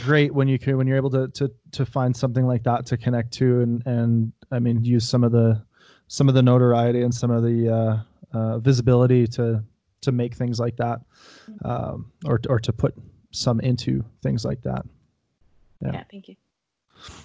Speaker 2: great when you can when you're able to to to find something like that to connect to and and I mean use some of the some of the notoriety and some of the uh, uh, visibility to to make things like that, um, or or to put some into things like that.
Speaker 3: Yeah. yeah, thank you.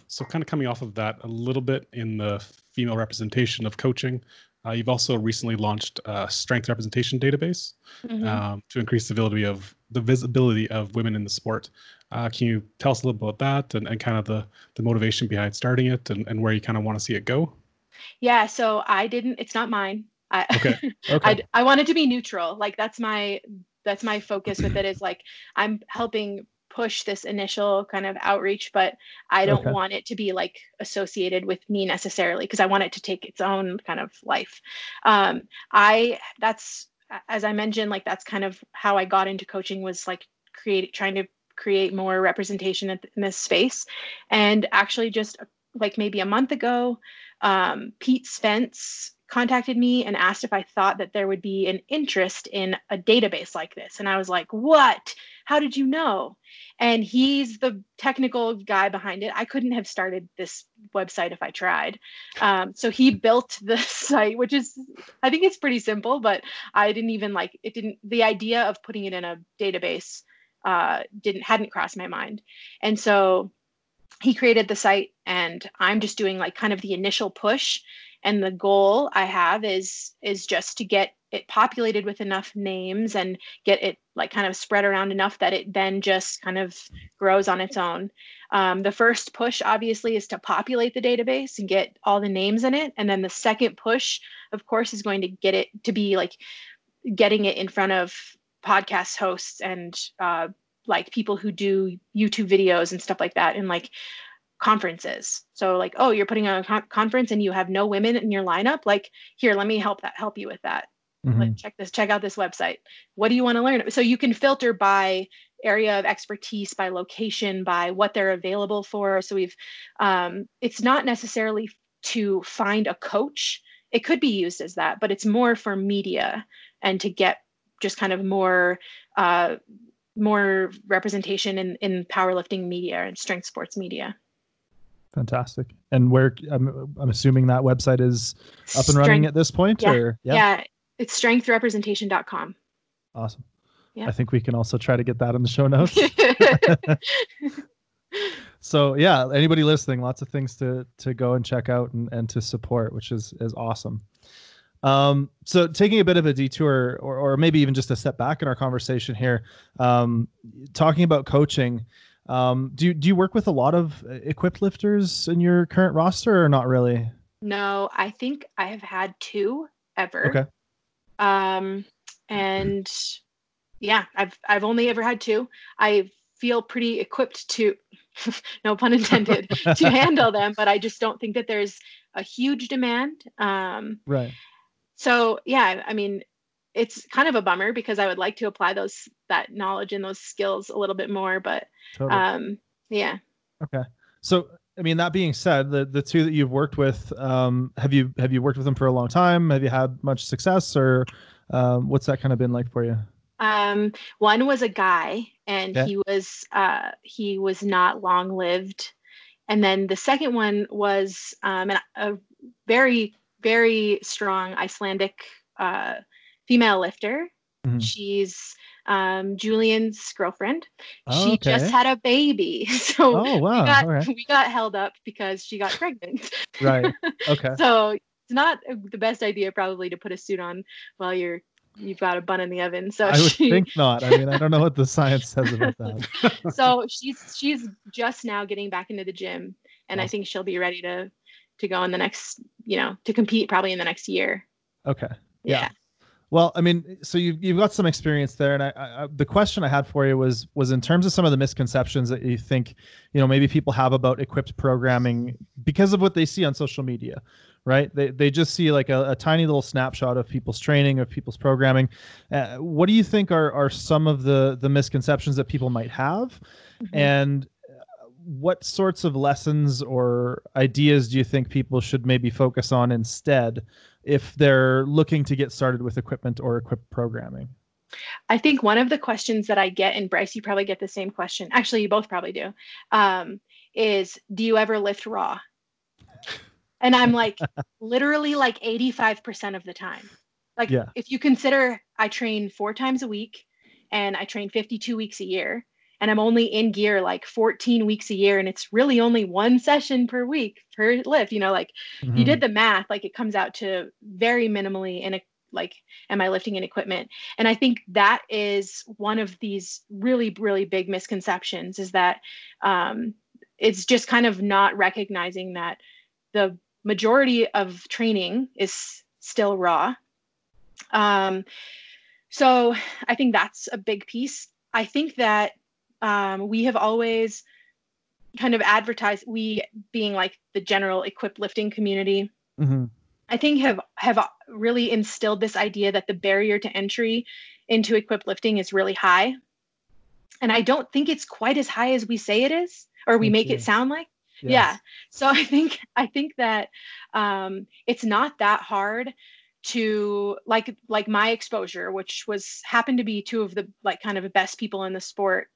Speaker 1: So, kind of coming off of that a little bit in the female representation of coaching, uh, you've also recently launched a strength representation database mm-hmm. um, to increase the visibility of the visibility of women in the sport. Uh, can you tell us a little bit about that and, and kind of the, the motivation behind starting it and, and where you kind of want to see it go?
Speaker 3: Yeah, so I didn't. It's not mine. I,
Speaker 1: okay. okay.
Speaker 3: I I wanted to be neutral. Like that's my that's my focus with it. Is like I'm helping push this initial kind of outreach, but I don't okay. want it to be like associated with me necessarily because I want it to take its own kind of life. Um, I that's as I mentioned, like that's kind of how I got into coaching was like create trying to create more representation in this space, and actually just like maybe a month ago, um, Pete Spence contacted me and asked if I thought that there would be an interest in a database like this. And I was like, What? How did you know? And he's the technical guy behind it. I couldn't have started this website if I tried. Um, so he built the site, which is, I think it's pretty simple, but I didn't even like it, didn't, the idea of putting it in a database uh, didn't, hadn't crossed my mind. And so he created the site and i'm just doing like kind of the initial push. And the goal i have is is just to get it populated with enough names and get it like kind of spread around enough that it then just kind of grows on its own. Um, the first push obviously is to populate the database and get all the names in it. And then the second push of course is going to get it to be like getting it in front of podcast hosts and uh, like people who do YouTube videos and stuff like that and like conferences. So like, oh, you're putting on a con- conference and you have no women in your lineup. Like, here, let me help that help you with that. Mm-hmm. Like, check this, check out this website. What do you want to learn? So you can filter by area of expertise, by location, by what they're available for. So we've, um, it's not necessarily to find a coach. It could be used as that, but it's more for media and to get just kind of more uh, more representation in, in powerlifting media and strength sports media.
Speaker 2: Fantastic. And where I'm, I'm assuming that website is up and running at this point
Speaker 3: yeah. or yeah. yeah, it's strengthrepresentation.com.
Speaker 2: Awesome. Yeah. I think we can also try to get that in the show notes. so yeah, anybody listening, lots of things to to go and check out and, and to support, which is is awesome. Um, so taking a bit of a detour, or, or maybe even just a step back in our conversation here, um, talking about coaching. Um, do you do you work with a lot of equipped lifters in your current roster, or not really?
Speaker 3: No, I think I have had two ever.
Speaker 2: Okay.
Speaker 3: Um, and yeah, I've I've only ever had two. I feel pretty equipped to, no pun intended, to handle them, but I just don't think that there's a huge demand. Um,
Speaker 2: right
Speaker 3: so yeah i mean it's kind of a bummer because i would like to apply those that knowledge and those skills a little bit more but totally. um yeah.
Speaker 2: Okay. So i mean that being said the the two that you've worked with um have you have you worked with them for a long time? Have you had much success or um, what's that kind of been like for you?
Speaker 3: Um one was a guy and he was uh he was not long lived and then the second one was um a very very strong Icelandic uh, female lifter. Mm-hmm. She's um, Julian's girlfriend. Oh, she okay. just had a baby, so oh, wow. we, got, right. we got held up because she got pregnant.
Speaker 2: right. Okay.
Speaker 3: so it's not the best idea probably to put a suit on while you're you've got a bun in the oven. So
Speaker 2: I would she... think not. I mean, I don't know what the science says about that.
Speaker 3: so she's she's just now getting back into the gym, and awesome. I think she'll be ready to to go in the next, you know, to compete probably in the next year.
Speaker 2: Okay. Yeah. yeah. Well, I mean, so you've you've got some experience there, and I, I, the question I had for you was was in terms of some of the misconceptions that you think, you know, maybe people have about equipped programming because of what they see on social media, right? They they just see like a, a tiny little snapshot of people's training of people's programming. Uh, what do you think are are some of the the misconceptions that people might have, mm-hmm. and what sorts of lessons or ideas do you think people should maybe focus on instead if they're looking to get started with equipment or equipped programming?
Speaker 3: I think one of the questions that I get, and Bryce, you probably get the same question. Actually, you both probably do. Um, is do you ever lift raw? And I'm like, literally like 85% of the time. Like, yeah. if you consider I train four times a week and I train 52 weeks a year, and I'm only in gear like 14 weeks a year and it's really only one session per week per lift, you know, like mm-hmm. you did the math, like it comes out to very minimally in a like am I lifting in equipment? And I think that is one of these really, really big misconceptions is that um, it's just kind of not recognizing that the majority of training is still raw. Um, so I think that's a big piece. I think that um, we have always kind of advertised we being like the general equipped lifting community mm-hmm. i think have have really instilled this idea that the barrier to entry into equipped lifting is really high and i don't think it's quite as high as we say it is or we make it sound like yes. yeah so i think i think that um, it's not that hard to like like my exposure which was happened to be two of the like kind of best people in the sport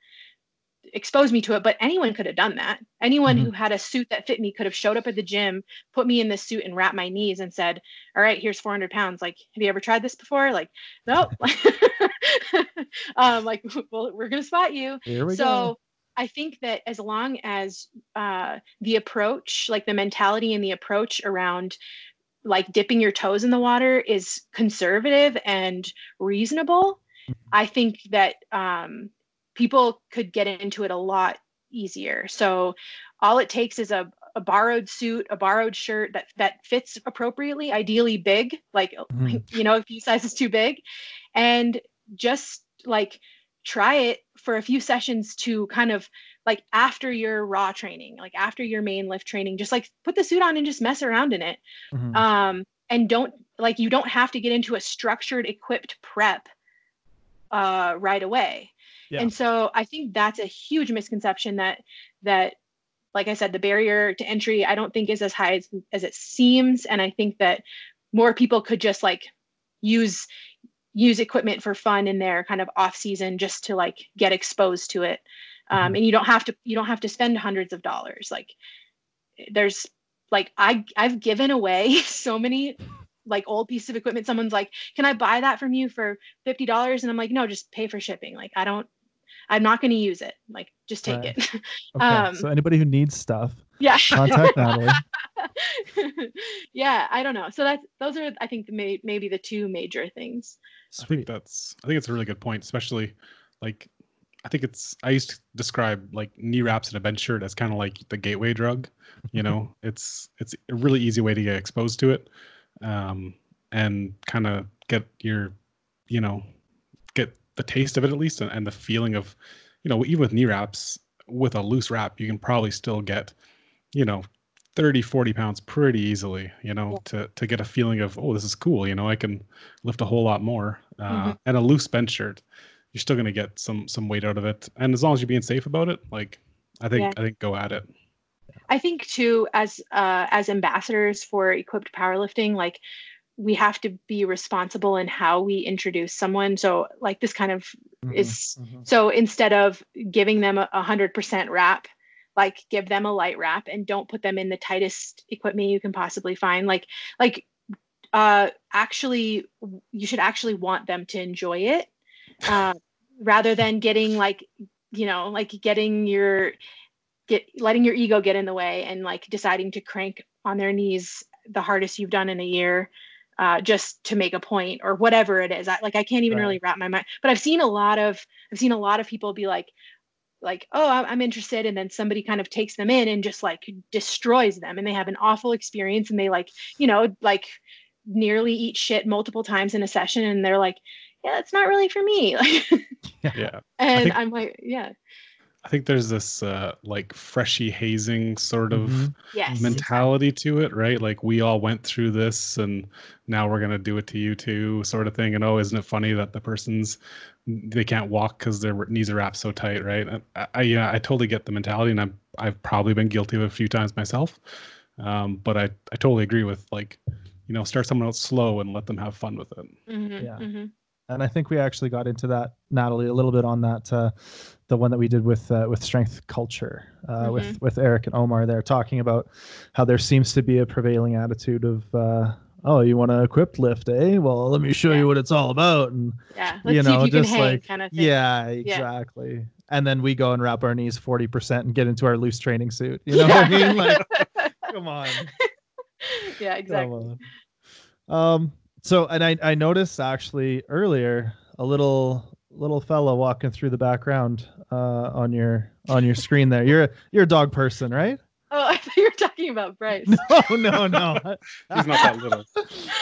Speaker 3: exposed me to it, but anyone could have done that. Anyone mm-hmm. who had a suit that fit me could have showed up at the gym, put me in this suit and wrapped my knees and said, All right, here's 400 pounds. Like, have you ever tried this before? Like, no. um, like, well, we're going to spot you.
Speaker 2: Here we
Speaker 3: so,
Speaker 2: go.
Speaker 3: I think that as long as uh, the approach, like the mentality and the approach around like dipping your toes in the water is conservative and reasonable, mm-hmm. I think that um, people could get into it a lot easier. So all it takes is a, a borrowed suit, a borrowed shirt that that fits appropriately, ideally big, like mm. you know, a few sizes too big, and just like try it for a few sessions to kind of like after your raw training, like after your main lift training, just like put the suit on and just mess around in it. Mm-hmm. Um, and don't like you don't have to get into a structured equipped prep uh, right away. Yeah. And so I think that's a huge misconception that that like I said, the barrier to entry I don't think is as high as, as it seems. And I think that more people could just like use use equipment for fun in their kind of off season just to like get exposed to it. Um, mm-hmm. and you don't have to you don't have to spend hundreds of dollars. Like there's like I I've given away so many like old piece of equipment. Someone's like, "Can I buy that from you for fifty dollars?" And I'm like, "No, just pay for shipping." Like I don't I'm not going to use it. Like, just take
Speaker 2: Right.
Speaker 3: it.
Speaker 2: Okay.
Speaker 3: Um,
Speaker 2: so anybody who needs stuff,
Speaker 3: yeah.
Speaker 2: contact Natalie.
Speaker 3: yeah, I don't know. So that's those are I think the may, maybe the two major things.
Speaker 1: I think
Speaker 2: Sweet.
Speaker 1: that's I think it's a really good point, especially like I think it's I used to describe like knee wraps and a bench shirt as kind of like the gateway drug. You know, it's it's a really easy way to get exposed to it, um, and kind of get your, you know, get the taste of it at least, and, and the feeling of, you know, even with knee wraps with a loose wrap, you can probably still get, you know, 30 40 pounds pretty easily you know
Speaker 3: Yeah.
Speaker 1: to to get a feeling of oh this is cool you know i can lift a whole lot more uh,
Speaker 3: Mhm.
Speaker 1: and a loose bench shirt you're still going to get some some weight out of it and as long as you're being safe about it like i think
Speaker 3: Yeah.
Speaker 1: i think go at it
Speaker 3: I think too, as uh, as ambassadors for equipped powerlifting, like we have to be responsible in how we introduce someone. So like this kind of is
Speaker 2: Mhm.
Speaker 3: so instead of giving them a a hundred percent wrap, like give them a light wrap and don't put them in the tightest equipment you can possibly find. Like like uh actually you should actually want them to enjoy it uh, rather than getting like you know like getting your get letting your ego get in the way and like deciding to crank on their knees the hardest you've done in a year uh, just to make a point or whatever it is. I, like i can't even
Speaker 2: Right.
Speaker 3: really wrap my mind but i've seen a lot of i've seen a lot of people be like like oh I'm, I'm interested and then somebody kind of takes them in and just like destroys them and they have an awful experience and they like you know like nearly eat shit multiple times in a session and they're like yeah it's not really for me. Like
Speaker 1: yeah.
Speaker 3: And
Speaker 1: think-
Speaker 3: i'm like yeah
Speaker 1: i think there's this uh like freshy hazing sort of
Speaker 2: Mhm.
Speaker 3: yes.
Speaker 1: Mentality to it right? Like we all went through this and now we're going to do it to you too sort of thing. And oh isn't it funny that the person's they can't walk because their knees are wrapped so tight right? I, I yeah i totally get the mentality and i've, I've probably been guilty of it a few times myself. Um, but I, I totally agree with like you know start someone else slow and let them have fun with it.
Speaker 3: Mhm,
Speaker 2: Yeah.
Speaker 3: mhm.
Speaker 2: and I think we actually got into that, Natalie, a little bit on that, uh, the one that we did with uh, with strength culture, uh, with with Eric and Omar. There talking about how there seems to be a prevailing attitude of, uh, oh, you want to equip lift, eh? Well, let me show
Speaker 3: Yeah.
Speaker 2: you what it's all about, and
Speaker 3: Yeah, let's
Speaker 2: you
Speaker 3: see
Speaker 2: know,
Speaker 3: if you can
Speaker 2: just
Speaker 3: hang,
Speaker 2: like
Speaker 3: kind of thing.
Speaker 2: yeah, exactly. And then we go and wrap our knees forty percent and get into our loose training suit. You know what I mean? Like, come on.
Speaker 3: yeah, exactly.
Speaker 2: Um. So, and I I noticed actually earlier a little little fella walking through the background uh on your on your screen there. You're a, you're a dog person, right?
Speaker 3: Oh, I thought you were talking about Bryce.
Speaker 2: No, no, no,
Speaker 1: he's not that little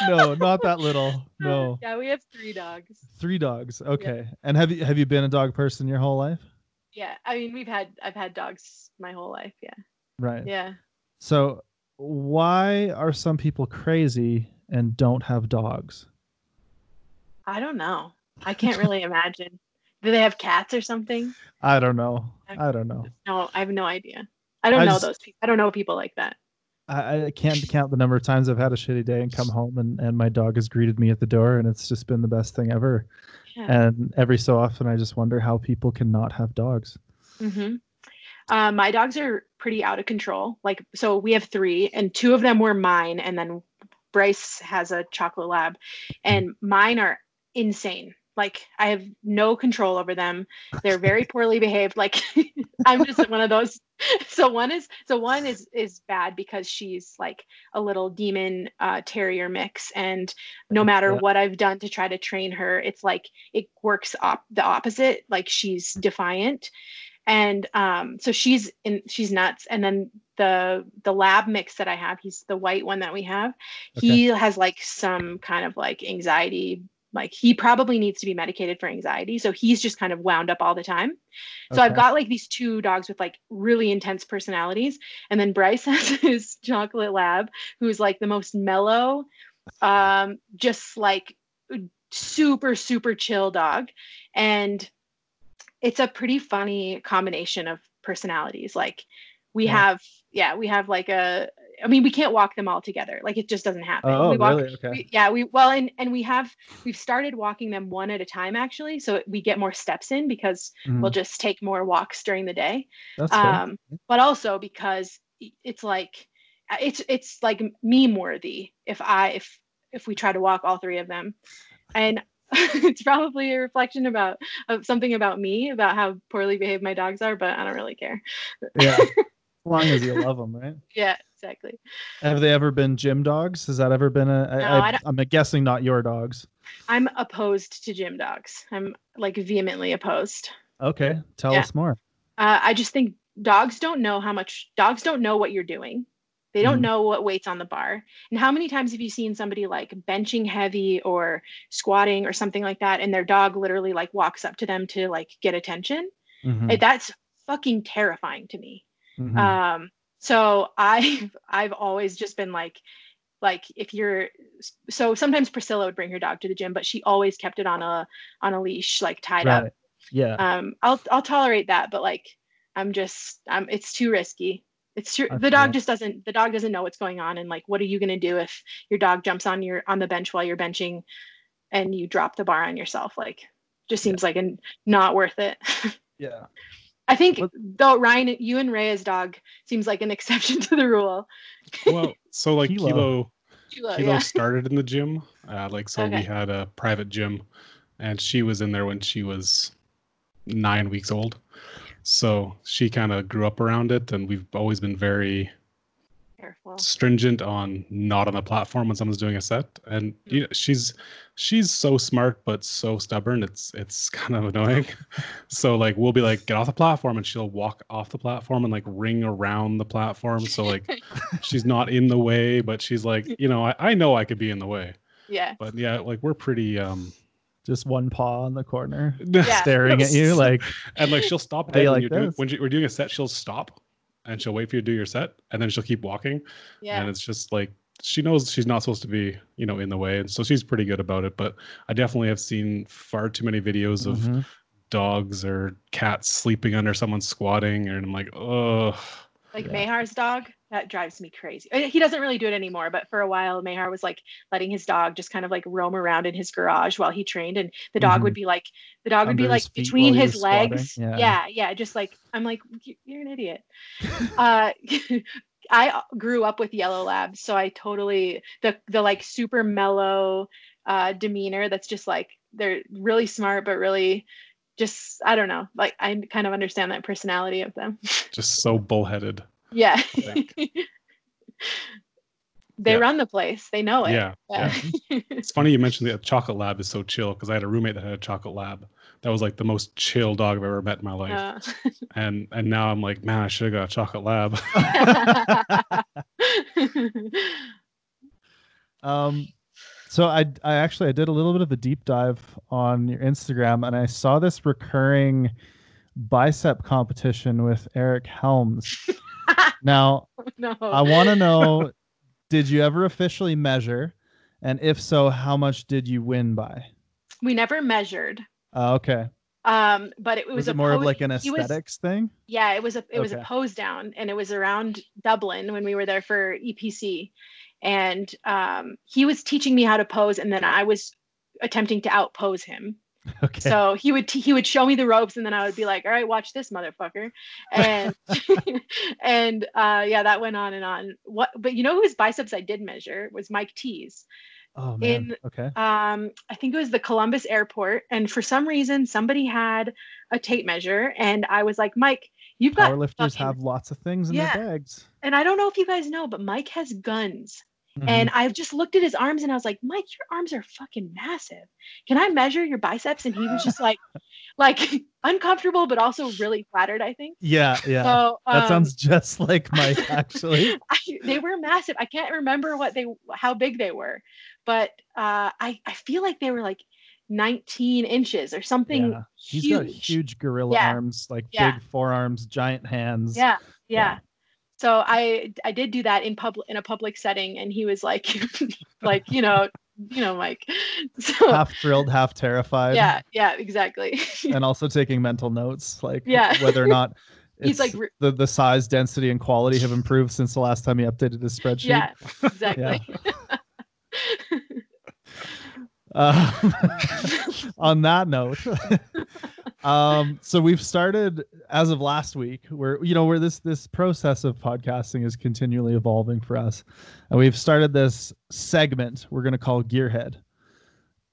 Speaker 2: no, not that little. No,
Speaker 3: Yeah, we have three dogs.
Speaker 2: three dogs. Okay. And have you have you been a dog person your whole life?
Speaker 3: Yeah, I mean, we've had I've had dogs my whole life. Yeah,
Speaker 2: Right.
Speaker 3: yeah.
Speaker 2: So, why are some people crazy and don't have dogs?
Speaker 3: I don't know. I can't really imagine. Do they have cats or something?
Speaker 2: I don't know. I don't know.
Speaker 3: No, I have no idea. I don't
Speaker 2: I
Speaker 3: know
Speaker 2: just-
Speaker 3: those people. I don't know people like that.
Speaker 2: I, I can't count the number of times I've had a shitty day and come home and, and my dog has greeted me at the door and it's just been the best thing ever.
Speaker 3: Yeah.
Speaker 2: And every so often I just wonder how people can not have dogs.
Speaker 3: hmm Uh, my dogs are pretty out of control. Like, so we have three, and two of them were mine, and then Bryce has a chocolate lab, and mine are insane. Like, I have no control over them. They're very poorly behaved. Like, I'm just one of those. So one is so one is is bad because she's like a little demon uh, terrier mix, and no matter
Speaker 2: Yeah.
Speaker 3: what I've done to try to train her, it's like it works op- the opposite. Like she's defiant and um so she's in she's nuts and then the the lab mix that i have he's the white one that we have he has like some kind of like anxiety like he probably needs to be medicated for anxiety so he's just kind of wound up all the time. So i've got like these two dogs with like really intense personalities and then bryce has his chocolate lab who's like the most mellow um just like super super chill dog and it's a pretty funny combination of personalities. Like we
Speaker 2: Yeah.
Speaker 3: have yeah we have like a i mean we can't walk them all together like it just doesn't happen
Speaker 2: Oh,
Speaker 3: we walk,
Speaker 2: really? Okay.
Speaker 3: we- yeah we well and and we have we've started walking them one at a time actually so we get more steps in because we'll
Speaker 2: Mhm.
Speaker 3: just take more walks during the day
Speaker 2: That's
Speaker 3: um but also because it's like uh, it's it's like meme worthy if i if if we try to walk all three of them and it's probably a reflection about of something about me about how poorly behaved my dogs are, but I don't really care.
Speaker 2: Yeah. as long as you love them, right?
Speaker 3: Yeah, exactly.
Speaker 2: Have they ever been gym dogs? Has that ever been a?
Speaker 3: No, I
Speaker 2: I, I'm guessing not your dogs.
Speaker 3: I'm opposed to gym dogs. I'm like vehemently opposed.
Speaker 2: Okay, tell
Speaker 3: Yeah.
Speaker 2: us more.
Speaker 3: Uh, I just think dogs don't know how much dogs don't know what you're doing. They don't
Speaker 2: Mhm.
Speaker 3: know what weight's on the bar. And how many times have you seen somebody like benching heavy or squatting or something like that, and their dog literally like walks up to them to like get attention?
Speaker 2: Mhm,
Speaker 3: It- that's fucking terrifying to me.
Speaker 2: Mhm.
Speaker 3: Um, so I I've always just been like like if you're so sometimes Priscilla would bring her dog to the gym, but she always kept it on a on a leash, like tied up
Speaker 2: right. Yeah.
Speaker 3: um i'll i'll tolerate that but like i'm just I'm it's too risky it's too,
Speaker 2: I
Speaker 3: the dog just doesn't the dog doesn't know what's going on and like what are you going to do if your dog jumps on your on the bench while you're benching and you drop the bar on yourself like just
Speaker 2: Yeah.
Speaker 3: seems like a, not worth it
Speaker 2: yeah.
Speaker 3: I think
Speaker 2: What-
Speaker 3: though ryan you and rhea's dog seems like an exception to the rule
Speaker 1: Well, so like
Speaker 2: Kilo.
Speaker 1: Kilo,
Speaker 3: Kilo,
Speaker 1: Kilo
Speaker 3: yeah.
Speaker 1: started in the gym. Uh, like so, we had a private gym, and she was in there when she was nine weeks old. So she kind of grew up around it, and we've always been very
Speaker 3: careful
Speaker 1: stringent on not on the platform when someone's doing a set. And you know, she's she's so smart but so stubborn. It's it's kind of annoying. so like we'll be like get off the platform, and she'll walk off the platform and like ring around the platform. So like she's not in the way, but she's like you know I, I know I could be in the way.
Speaker 3: yeah
Speaker 1: But yeah, like we're pretty um
Speaker 2: Just one paw on the corner,
Speaker 3: Yeah.
Speaker 2: staring at you like.
Speaker 1: and like she'll stop
Speaker 2: How do
Speaker 1: when
Speaker 2: like
Speaker 1: you're doing
Speaker 2: this?
Speaker 1: when you- we're doing a set. She'll stop and she'll wait for you to do your set, and then she'll keep walking.
Speaker 3: yeah
Speaker 1: and it's just like she knows she's not supposed to be you know in the way and so she's pretty good about it but i definitely have seen far too many videos of
Speaker 2: Mhm.
Speaker 1: dogs or cats sleeping under someone squatting and i'm like oh
Speaker 3: like
Speaker 2: Yeah.
Speaker 3: Mayhar's dog, that drives me crazy. Uh, He doesn't really do it anymore, but for a while, Mayhar was like letting his dog just kind of like roam around in his garage while he trained, and the dog would be like, the dog would be
Speaker 2: Mm-hmm. Under his
Speaker 3: like between his legs.
Speaker 2: Yeah.
Speaker 3: Yeah. yeah, just like I'm like, "You- you're an idiot. uh, I grew up with yellow labs, so I totally the the like super mellow uh, demeanor. That's just like they're really smart, but really just I don't know. Like I kind of understand that personality of them.
Speaker 1: just so bullheaded
Speaker 3: Yeah. they
Speaker 1: Yeah.
Speaker 3: run the place. They know it.
Speaker 1: yeah yeah it's funny you mentioned the chocolate lab is so chill because i had a roommate that had a chocolate lab that was like the most chill dog i've ever met in my life
Speaker 3: Uh,
Speaker 1: and and now i'm like man i should have got a chocolate lab
Speaker 2: Um, so I I actually I did a little bit of a deep dive on your Instagram and I saw this recurring bicep competition with Eric Helms. now
Speaker 3: no.
Speaker 2: I want to know, did you ever officially measure, and if so, how much did you win by?
Speaker 3: we never measured.
Speaker 2: Uh, okay,
Speaker 3: Um, but it, it
Speaker 2: was,
Speaker 3: was,
Speaker 2: it
Speaker 3: a
Speaker 2: more of like an
Speaker 3: he was-
Speaker 2: aesthetics thing?
Speaker 3: yeah, it was a it was a pose down, and it was around Dublin when we were there for EPC, and um, he was teaching me how to pose, and then I was attempting to outpose him.
Speaker 2: Okay,
Speaker 3: So he would he would show me the ropes, and then I would be like, "All right, watch this, motherfucker," and and uh, yeah, that went on and on. What? But you know whose biceps I did measure was Mike T's.
Speaker 2: oh man,
Speaker 3: in-
Speaker 2: okay,
Speaker 3: Um, I think it was the Columbus airport, and for some reason, somebody had a tape measure, and I was like, "Mike, you've got
Speaker 2: powerlifters
Speaker 3: fucking-"
Speaker 2: have lots of things in
Speaker 3: Yeah.
Speaker 2: their bags.
Speaker 3: And I don't know if you guys know, but Mike has guns.
Speaker 2: Mhm.
Speaker 3: And I just looked at his arms and I was like, Mike, your arms are fucking massive. Can I measure your biceps? And he was just like, like uncomfortable, but also really flattered, I think.
Speaker 2: yeah, yeah,
Speaker 3: So
Speaker 2: that
Speaker 3: um,
Speaker 2: sounds just like Mike actually.
Speaker 3: I, they were massive. I can't remember what they how big they were, but uh, I I feel like they were like 19 inches or something
Speaker 2: Yeah, He's
Speaker 3: huge.
Speaker 2: got huge gorilla
Speaker 3: Yeah.
Speaker 2: arms, like
Speaker 3: Yeah.
Speaker 2: big forearms, giant hands.
Speaker 3: Yeah,
Speaker 2: Yeah.
Speaker 3: Yeah. So I I did do that in public in a public setting, and he was like, like you know, you know, Mike. So
Speaker 2: half thrilled, half terrified.
Speaker 3: yeah, yeah, exactly.
Speaker 2: and also taking mental notes, like
Speaker 3: Yeah.
Speaker 2: whether or not
Speaker 3: He's like
Speaker 2: the the size, density, and quality have improved since the last time he updated his spreadsheet.
Speaker 3: yeah, exactly.
Speaker 2: Um, on that note, um, so we've started as of last week. Where you know where this this process of podcasting is continually evolving for us, and we've started this segment we're going to call Gearhead.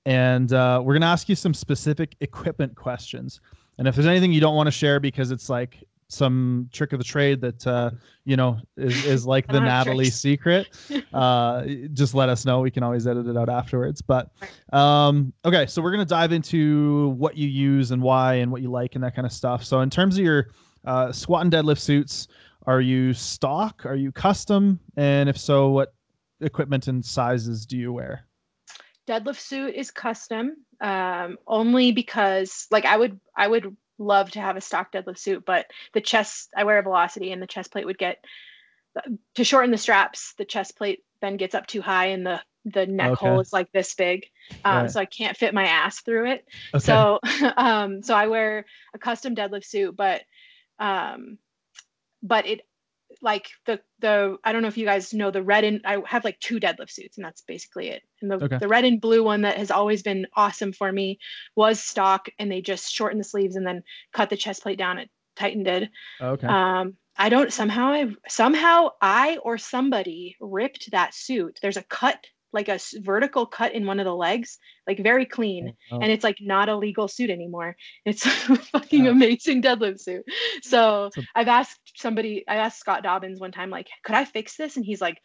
Speaker 2: and uh, we're gonna ask you some specific equipment questions. And if there's anything you don't want to share because it's like some trick of the trade that uh, you know is, is like the Natalie tricks. secret, uh, just let us know. We can always edit it out afterwards. But um, okay, so we're gonna dive into what you use and why and what you like and that kind of stuff. So in terms of your uh, squat and deadlift suits, are you stock? Are you custom? And if so, what equipment and sizes do you wear?
Speaker 3: Deadlift suit is custom, um, only because like I would I would love to have a stock deadlift suit, but the chest I wear a velocity and the chest plate would get to shorten the straps. The chest plate then gets up too high and the the neck okay. hole is like this big, um, right. so I can't fit my ass through it. Okay. So um, so I wear a custom deadlift suit, but um, but it like the the I don't know if you guys know the red and I have like two deadlift suits and that's basically it. And the okay. the red and blue one that has always been awesome for me was stock and they just shortened the sleeves and then cut the chest plate down. It tightened it.
Speaker 2: Okay.
Speaker 3: Um, I don't somehow I somehow I or somebody ripped that suit. There's a cut like a vertical cut in one of the legs, like very clean. Oh. And it's like not a legal suit anymore. It's a fucking amazing deadlift suit. So I've asked somebody, I asked Scott Dobbins one time, like, could I fix this? And he's like,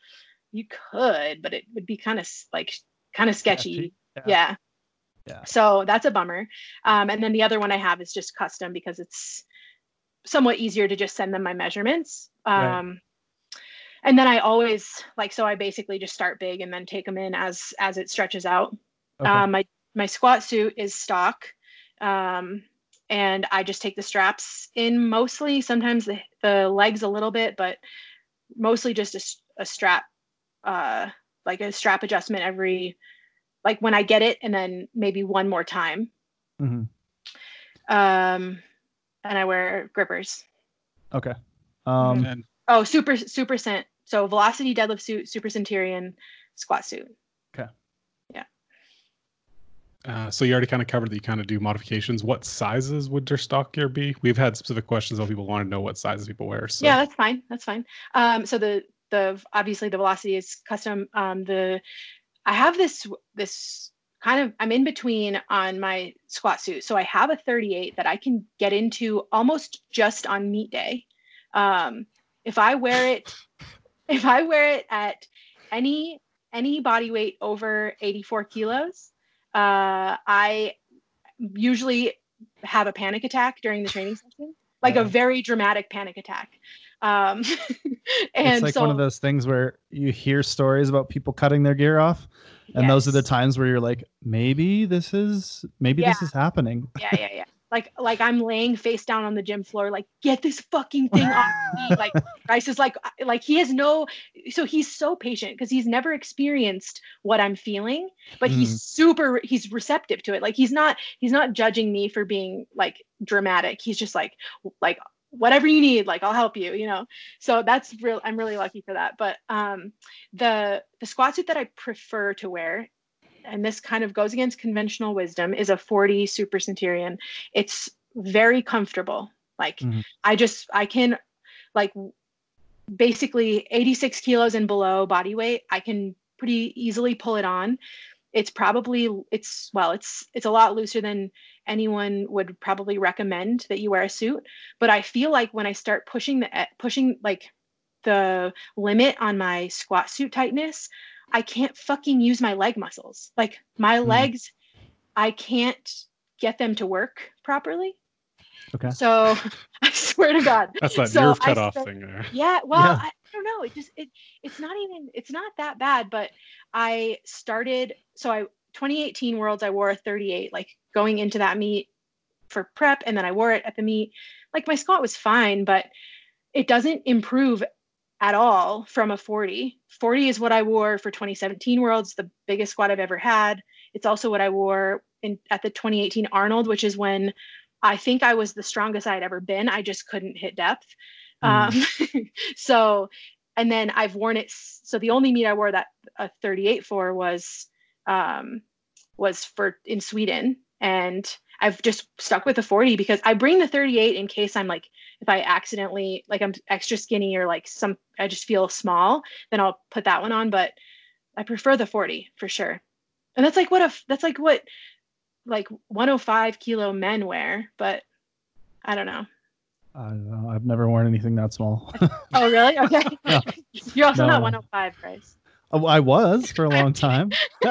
Speaker 3: you could, but it would be kind of like kind of sketchy. Yeah. yeah.
Speaker 2: Yeah.
Speaker 3: So that's a bummer. Um, and then the other one I have is just custom because it's somewhat easier to just send them my measurements. Um, right and then I always like so I basically just start big and then take them in as as it stretches out. Okay. Um, my my squat suit is stock, um, and I just take the straps in mostly. Sometimes the the legs a little bit, but mostly just a, a strap, uh, like a strap adjustment every, like when I get it, and then maybe one more time.
Speaker 2: Mm-hmm.
Speaker 3: Um, and I wear grippers.
Speaker 2: Okay. Um, and
Speaker 3: Oh, super super cent. So velocity deadlift suit, super centurion, squat suit.
Speaker 2: Okay.
Speaker 3: Yeah.
Speaker 1: Uh, so you already kind of covered that you kind of do modifications. What sizes would your stock gear be? We've had specific questions of people want to know what sizes people wear. So.
Speaker 3: Yeah, that's fine. That's fine. Um, so the the obviously the velocity is custom. Um, the I have this this kind of I'm in between on my squat suit. So I have a 38 that I can get into almost just on meet day. Um, if I wear it, if I wear it at any any body weight over 84 kilos, uh, I usually have a panic attack during the training session, like yeah. a very dramatic panic attack. Um, and
Speaker 2: it's like
Speaker 3: so,
Speaker 2: one of those things where you hear stories about people cutting their gear off, and yes. those are the times where you're like, maybe this is maybe yeah. this is happening.
Speaker 3: Yeah, yeah, yeah like like I'm laying face down on the gym floor, like get this fucking thing off me. Like Bryce is like like he has no so he's so patient because he's never experienced what I'm feeling, but mm. he's super he's receptive to it. Like he's not he's not judging me for being like dramatic. He's just like like whatever you need like i'll help you you know so that's real i'm really lucky for that but um the the squat suit that i prefer to wear and this kind of goes against conventional wisdom, is a 40 Super Centurion. It's very comfortable. Like mm-hmm. I just I can like basically 86 kilos and below body weight, I can pretty easily pull it on. It's probably it's well, it's it's a lot looser than anyone would probably recommend that you wear a suit. But I feel like when I start pushing the pushing like the limit on my squat suit tightness, I can't fucking use my leg muscles. Like my mm. legs, I can't get them to work properly.
Speaker 2: Okay.
Speaker 3: So I swear to God.
Speaker 1: That's that
Speaker 3: so
Speaker 1: nerve cut off thing there.
Speaker 3: Yeah. Well, yeah. I, I, don't know. It just it it's not even it's not that bad, but I started so I 2018 Worlds I wore a 38 like going into that meet for prep and then I wore it at the meet. Like my squat was fine, but it doesn't improve at all from a 40. 40 is what I wore for 2017 Worlds, the biggest squat I've ever had. It's also what I wore in at the 2018 Arnold, which is when I think I was the strongest I'd ever been. I just couldn't hit depth. Mm. Um, so, and then I've worn it. So the only meet I wore that a 38 for was um, was for in Sweden, and I've just stuck with the 40 because I bring the 38 in case I'm like, if I accidentally, like I'm extra skinny or like some, I just feel small, then I'll put that one on. But I prefer the 40 for sure. and that's like what a that's like what like 105 kilo men wear, but I don't know.
Speaker 2: I don't know. I've never worn anything that small.
Speaker 3: oh, really? Okay.
Speaker 2: No.
Speaker 3: You're also
Speaker 2: No.
Speaker 3: not 105, Bryce.
Speaker 2: Oh, I was for a long time.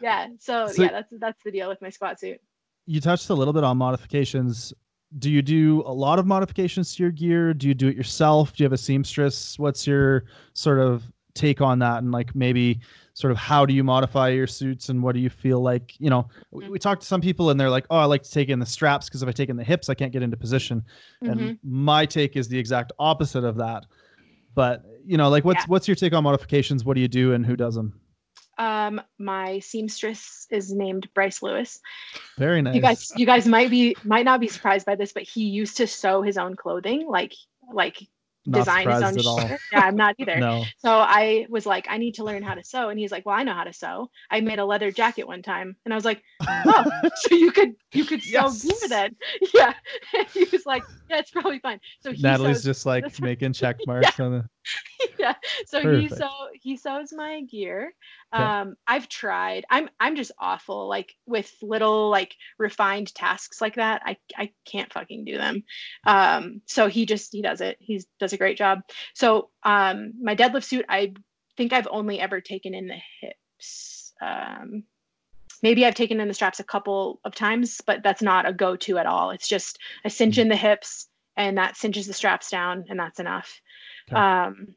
Speaker 3: yeah. So,
Speaker 2: So-
Speaker 3: yeah, that's that's the deal with my squat suit.
Speaker 2: you touched a little bit on modifications. Do you do a lot of modifications to your gear? Do you do it yourself? Do you have a seamstress? What's your sort of take on that? And like maybe sort of how do you modify your suits and what do you feel like? You know, we, we talk to some people and they're like, oh, I like to take in the straps because if I take in the hips, I can't get into position.
Speaker 3: Mhm.
Speaker 2: And my take is the exact opposite of that. But you know, like what's
Speaker 3: Yeah.
Speaker 2: what's your take on modifications? What do you do and who does them?
Speaker 3: Um, my seamstress is named Bryce Lewis.
Speaker 2: Very nice.
Speaker 3: You guys, you guys might be might not be surprised by this, but he used to sew his own clothing, like like design his own
Speaker 2: surprised at all.
Speaker 3: shirt. Yeah, I'm not either.
Speaker 2: No.
Speaker 3: So I was like, I need to learn how to sew. And he's like, Well, I know how to sew. I made a leather jacket one time. And I was like, Oh, so you could you could sew
Speaker 2: Yes.
Speaker 3: gear then. Yeah. And he was like, Yeah, it's probably fine. So he
Speaker 2: Natalie's just like making check marks on the
Speaker 3: yeah. So he
Speaker 2: Perfect.
Speaker 3: sew he sews my gear. Um, I've tried. I'm I'm just awful. Like with little like refined tasks like that, I I can't fucking do them. Um, so he just he does it. He does a great job. So um, my deadlift suit, I think I've only ever taken in the hips. Um, maybe I've taken in the straps a couple of times, but that's not a go-to at all. It's just I cinch in the hips and that cinches the straps down, and that's enough.
Speaker 2: Okay.
Speaker 3: Um,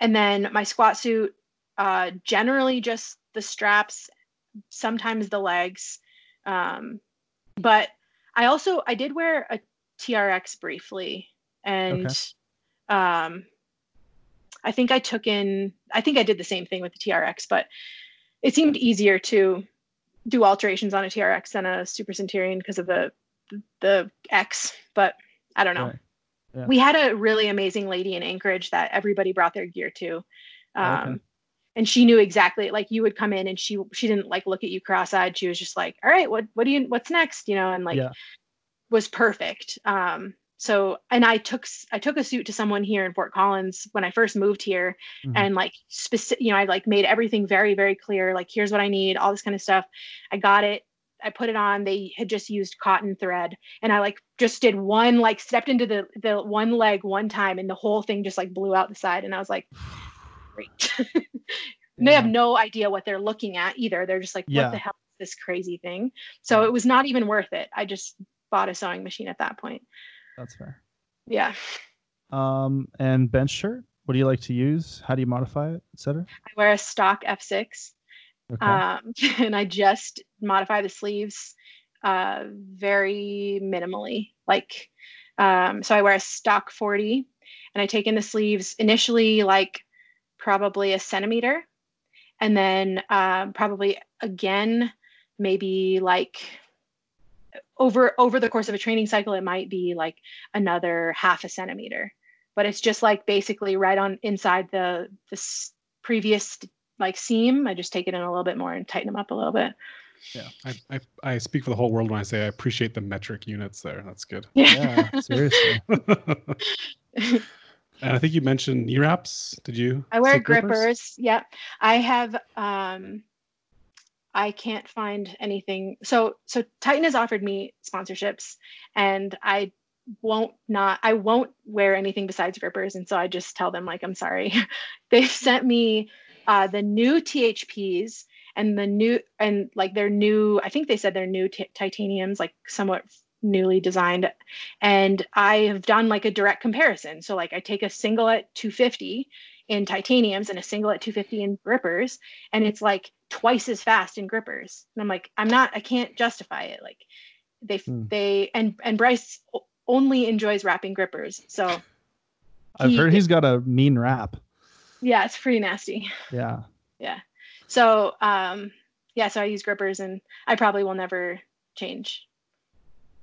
Speaker 3: and then my squat suit, uh, generally just the straps, sometimes the legs. Um, but I also I did wear a TRX briefly, and um, I think I took in. I think I did the same thing with the TRX, but it seemed easier to do alterations on a TRX than a Super Centurion because of the the X. But I don't know.
Speaker 2: Right. Yeah.
Speaker 3: We had a really amazing lady in Anchorage that everybody brought their gear to. Um,
Speaker 2: Okay.
Speaker 3: And she knew exactly like you would come in and she she didn't like look at you cross-eyed. She was just like, "All right, what what do you what's next?" You know, and like
Speaker 2: Yeah.
Speaker 3: was perfect. Um, so and I took I took a suit to someone here in Fort Collins when I first moved here,
Speaker 2: Mhm.
Speaker 3: and like specific, you know, I like made everything very very clear. Like here's what I need, all this kind of stuff. I got it. I put it on. They had just used cotton thread, and I like just did one like stepped into the the one leg one time, and the whole thing just like blew out the side. And I was like, great. And they have no idea what they're looking at either. They're just like, what
Speaker 2: Yeah.
Speaker 3: the hell is this crazy thing? So it was not even worth it. I just bought a sewing machine at that point.
Speaker 2: That's fair.
Speaker 3: Yeah.
Speaker 2: Um, and bench shirt. What do you like to use? How do you modify it, etc.?
Speaker 3: I wear a stock F6
Speaker 2: Okay.
Speaker 3: um, and I just modify the sleeves uh, very minimally. Like, um, so I wear a stock 40 and I take in the sleeves initially like probably a centimeter and then um, probably again maybe like over over the course of a training cycle it might be like another half a centimeter but it's just like basically right on inside the the previous like seam i just take it in a little bit more and tighten them up a little bit
Speaker 1: I, I, I speak for the whole world when I say I appreciate the metric units there. That's good.
Speaker 2: yeah, seriously.
Speaker 1: and I think you mentioned knee wraps. Did you?
Speaker 3: I wear
Speaker 1: say
Speaker 3: grippers. Yep. I have um I can't find anything. So so Titan has offered me sponsorships and I won't not I won't wear anything besides grippers and so I just tell them like I'm sorry. They've sent me uh the new THPs and the new and like their new I think they said they're new t- titaniums like somewhat newly designed and I have done like a direct comparison. So like I take a single at 250 in titaniums and a single at 250 in grippers and it's like twice as fast in grippers and i'm like i'm not i can't justify it like they
Speaker 2: Hmm.
Speaker 3: they and and bryce only enjoys wrapping grippers so
Speaker 2: I've
Speaker 3: he-
Speaker 2: heard he's got a mean wrap.
Speaker 3: Yeah it's pretty nasty
Speaker 2: Yeah. Yeah.
Speaker 3: So um yeah so i use grippers and i probably will never change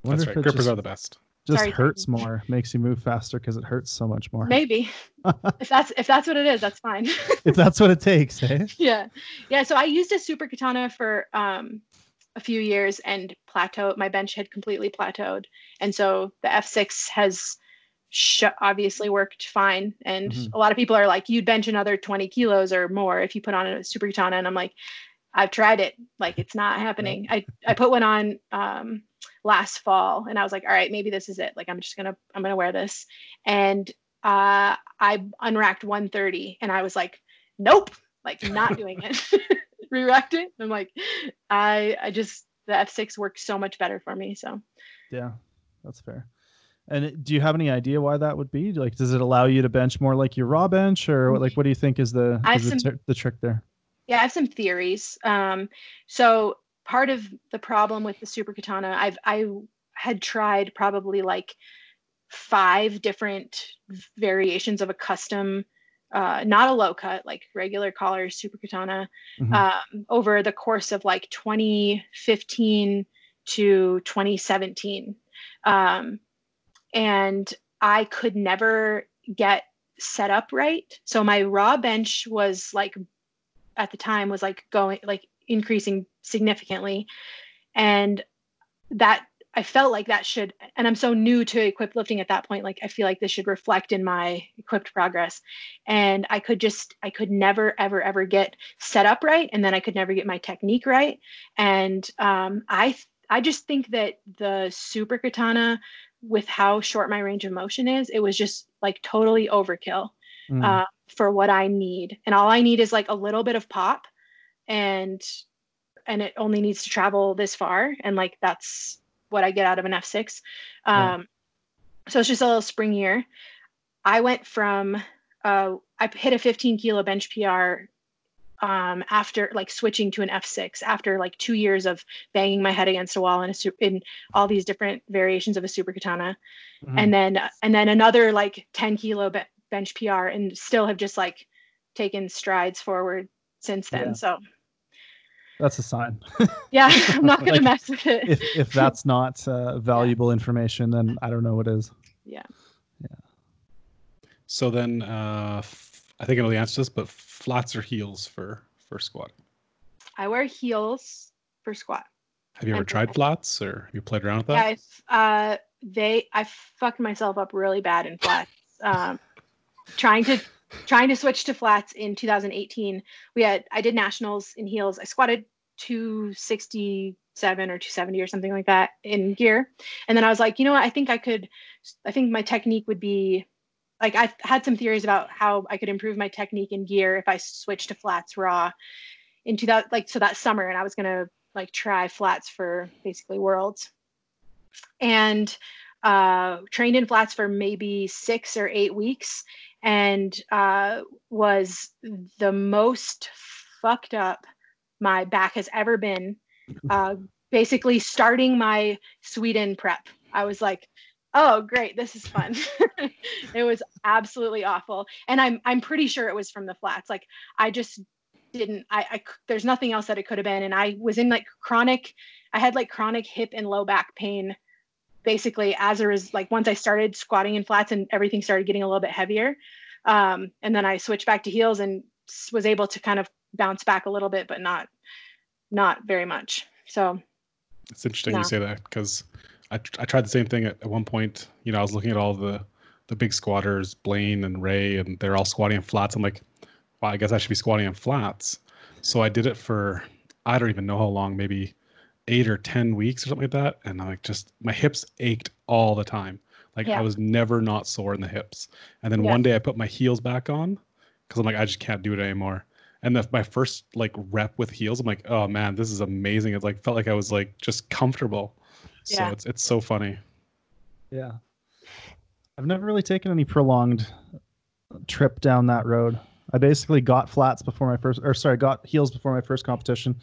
Speaker 2: Wonder
Speaker 1: That's right. Grippers
Speaker 2: just,
Speaker 1: are the best.
Speaker 2: just
Speaker 3: Sorry,
Speaker 2: hurts
Speaker 3: Titan.
Speaker 2: more, makes you move faster because it hurts so much more.
Speaker 3: maybe if that's if that's what it is that's fine
Speaker 2: if that's what it takes, eh?
Speaker 3: yeah yeah so i used a super katana for um a few years and plateau my bench had completely plateaued and so the f6 has sh- obviously worked fine. And
Speaker 2: Mhm.
Speaker 3: a lot of people are like, you'd bench another 20 kilos or more if you put on a super katana. And I'm like, I've tried it. Like it's not happening. I, I put one on um, last fall and I was like, all right, maybe this is it. Like I'm just gonna I'm gonna wear this. And uh, I unracked 130 and I was like, nope, like not doing it. Re-racked it. I'm like, I I just the F6 works so much better for me. So
Speaker 2: Yeah, that's fair. And do you have any idea why that would be? Like, does it allow you to bench more like your raw bench, or like what do you think is the is
Speaker 3: have
Speaker 2: the, the trick there?
Speaker 3: yeah, I have some theories. Um, so part of the problem with the super katana, I've I had tried probably like five different variations of a custom, uh, not a low cut, like regular collar super katana,
Speaker 2: Mhm.
Speaker 3: um, over the course of like 2015 to 2017. Um, and I could never get set up right. So my raw bench was like at the time was like going like increasing significantly. And that i felt like that should and i'm so new to equipped lifting at that point like i feel like this should reflect in my equipped progress. And i could just i could never ever ever get set up right and then i could never get my technique right. And um, i i just think that the super katana with how short my range of motion is it was just like totally overkill
Speaker 2: Mm.
Speaker 3: uh, for what I need. And all I need is like a little bit of pop and and it only needs to travel this far. And like that's what I get out of an F6.
Speaker 2: Yeah.
Speaker 3: Um, so it's just a little springier. I went from uh, I hit a 15 kilo bench PR um, after like switching to an F6 after like two years of banging my head against a wall in a su- in all these different variations of a super katana
Speaker 2: Mhm.
Speaker 3: and then and then another like 10 kilo be- bench PR and still have just like taken strides forward since then.
Speaker 2: Yeah.
Speaker 3: So
Speaker 2: that's a sign.
Speaker 3: yeah, I'm not gonna
Speaker 2: Like,
Speaker 3: mess with it.
Speaker 2: if if that's not uh, valuable information, then I don't know what is.
Speaker 3: yeah. Yeah.
Speaker 1: So then, uh, f- I think I know the answer to this, but flats or heels for for squat.
Speaker 3: I wear heels for squat.
Speaker 1: Have you ever
Speaker 3: And-
Speaker 1: tried flats or have you played around with that?
Speaker 3: Yeah, uh, they I fucked myself up really bad in flats. Um, trying to trying to switch to flats in 2018. We had I did nationals in heels. I squatted 267 or 270 or something like that in gear, and then I was like, you know what? I think I could. I think my technique would be like I had some theories about how I could improve my technique and gear if I switched to flats raw into that like so that summer, and I was gonna like try flats for basically worlds and uh, trained in flats for maybe six or eight weeks and uh, was the most fucked up my back has ever been. Uh, basically, starting my Sweden prep, I was like, "Oh, great, this is fun." it was absolutely awful, and I'm I'm pretty sure it was from the flats. Like I just didn't. I, I there's nothing else that it could have been, and I was in like chronic. I had like chronic hip and low back pain basically as a res- like once I started squatting in flats and everything started getting a little bit heavier. Um, and then I switched back to heels and was able to kind of bounce back a little bit, but not not very much. So
Speaker 1: It's interesting
Speaker 3: No.
Speaker 1: you say that because I, I tried the same thing at, at one point. You know, I was looking at all the the big squatters, Blaine and Ray, and they're all squatting in flats. I'm like, wow, I guess I should be squatting in flats. So I did it for I don't even know how long, maybe eight or ten weeks or something like that. And I'm like, just my hips ached all the time. Like
Speaker 3: Yeah.
Speaker 1: I was never not sore in the hips. And then
Speaker 3: Yeah.
Speaker 1: one day I put my heels back on because I'm like, I just can't do it anymore. And the, my first like rep with heels, I'm like, oh man, this is amazing. It like felt like I was like just comfortable. So
Speaker 3: Yeah.
Speaker 1: it's it's so funny.
Speaker 2: Yeah. I've never really taken any prolonged trip down that road. I basically got flats before my first, or sorry, got heels before my first competition,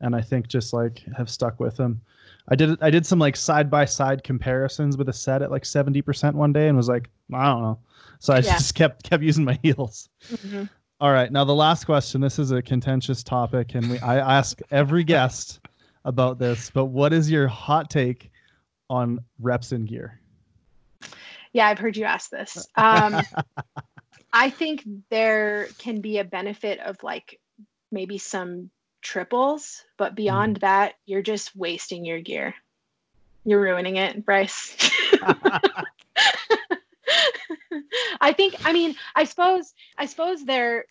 Speaker 2: and I think just like have stuck with them. I did I did some like side by side comparisons with a set at like seventy percent one day, and was like, I don't know. So I
Speaker 3: Yeah.
Speaker 2: just kept kept using my heels. Mm-hmm. All right, now the last question. This is a contentious topic, and we I ask every guest about this. But what is your hot take on reps in gear?
Speaker 3: yeah, I've heard you ask this. Um, I think there can be a benefit of like maybe some triples, but beyond that, you're just wasting your gear. You're ruining it, Bryce. I think I mean I suppose I suppose there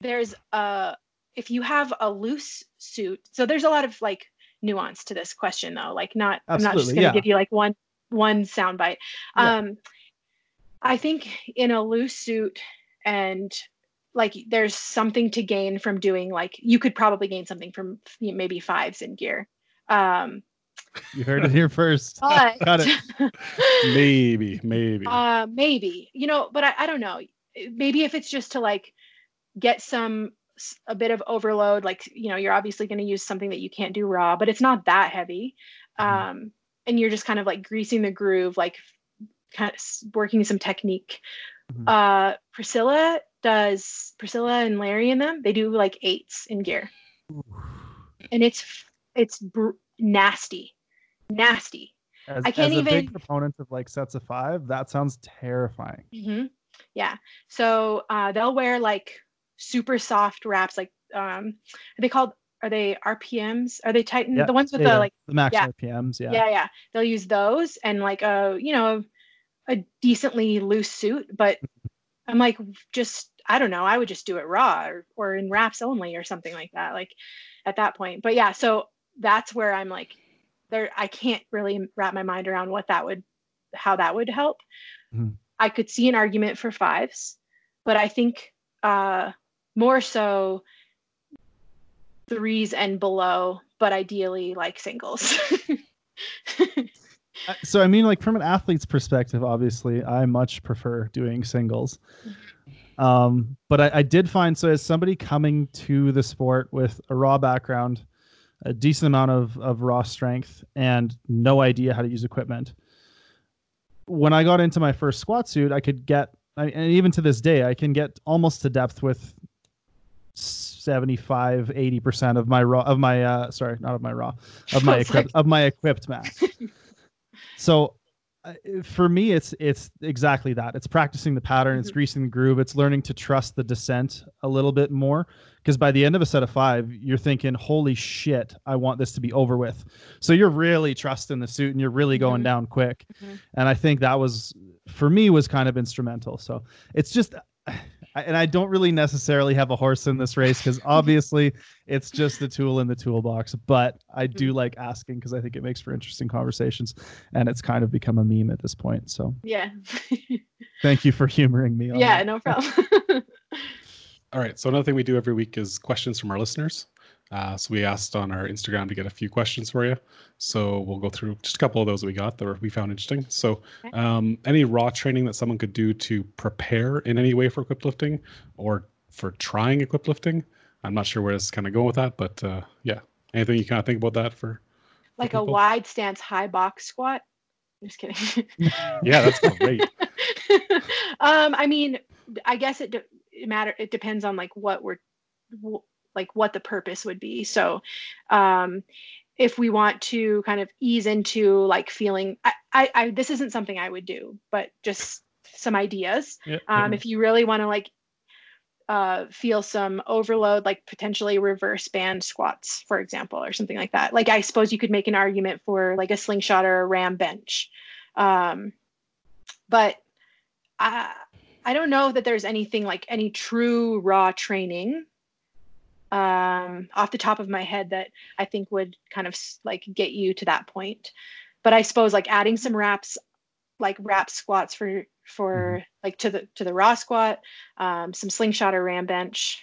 Speaker 3: there's a if you have a loose suit so there's a lot of like nuance to this question though like not Absolutely, I'm not just gonna
Speaker 2: yeah.
Speaker 3: give you like one one soundbite
Speaker 2: Yeah.
Speaker 3: um I think in a loose suit and like there's something to gain from doing like you could probably gain something from maybe fives in gear um
Speaker 2: You heard it here first.
Speaker 3: but
Speaker 2: Got it.
Speaker 1: maybe, maybe.
Speaker 3: uh maybe you know but I, I don't know maybe if it's just to like get some a bit of overload like you know you're obviously going to use something that you can't do raw but it's not that heavy
Speaker 2: Mhm.
Speaker 3: um and you're just kind of like greasing the groove like kind of working some technique
Speaker 2: Mhm.
Speaker 3: uh priscilla does priscilla and larry in them they do like eights in gear and it's it's br- nasty nasty
Speaker 2: As,
Speaker 3: I can't
Speaker 2: as a big
Speaker 3: even-
Speaker 2: proponent of like sets of five, that sounds terrifying.
Speaker 3: hmm Yeah. So uh, they'll wear like super soft wraps. Like, um, are they called? Are they RPMs? Are they Titan?
Speaker 2: Yeah,
Speaker 3: the ones with
Speaker 2: Data,
Speaker 3: the like?
Speaker 2: the max
Speaker 3: yeah.
Speaker 2: RPMs. Yeah.
Speaker 3: Yeah. yeah, They'll use those and like a you know a decently loose suit. But I'm like, just I don't know. I would just do it raw or or in wraps only or something like that. Like at that point. But yeah. So that's where I'm like, there. I can't really wrap my mind around what that would, how that would help.
Speaker 2: Mhm.
Speaker 3: I could see an argument for fives, but I think uh, more so threes and below, but ideally like singles.
Speaker 2: Uh, So I mean, like from an athlete's perspective, obviously, I much prefer doing singles. Um, but I, I did find so as somebody coming to the sport with a raw background, a decent amount of of raw strength, and no idea how to use equipment. When I got into my first squat suit, I could get, I, and even to this day, I can get almost to depth with 75 80% of my raw of my uh sorry not of my raw of my
Speaker 3: like-
Speaker 2: of my equipped mass so uh, for me it's it's exactly that it's practicing the pattern it's
Speaker 3: Mhm.
Speaker 2: greasing the groove it's learning to trust the descent a little bit more because by the end of a set of five you're thinking holy shit i want this to be over with so you're really trusting the suit and you're really going
Speaker 3: Mhm.
Speaker 2: down quick
Speaker 3: Mhm.
Speaker 2: and i think that was for me was kind of instrumental so it's just and i don't really necessarily have a horse in this race because obviously it's just a tool in the toolbox but i do
Speaker 3: Mm-hmm.
Speaker 2: like asking because i think it makes for interesting conversations and it's kind of become a meme at this point so
Speaker 3: yeah.
Speaker 2: thank you for humoring me on
Speaker 3: yeah,
Speaker 2: that.
Speaker 3: no problem.
Speaker 1: All right. So another thing we do every week is questions from our listeners. Uh, so we asked on our Instagram to get a few questions for you. So we'll go through just a couple of those that we got that we found interesting. So um, any raw training that someone could do to prepare in any way for equip lifting or for trying equip lifting. I'm not sure where this is kind of going with that, but uh, yeah. Anything you kind of think about that for?
Speaker 3: like a wide stance high box squat. I'm just kidding.
Speaker 1: Yeah, that's great.
Speaker 3: um, I mean, I guess it, de- it matter. It depends on like what we're, like what the purpose would be. So, um, if we want to kind of ease into like feeling, I, I, I this isn't something I would do, but just some ideas.
Speaker 1: Yeah,
Speaker 3: Um, if you really want to like uh, feel some overload, like potentially reverse band squats, for example, or something like that. Like I suppose you could make an argument for like a slingshot or a ram bench. Um, but I, I don't know that there's anything like any true raw training um, off the top of my head that I think would kind of like get you to that point. But I suppose like adding some wraps, like wrap squats for for like to the to the raw squat, um, some slingshot or ram bench,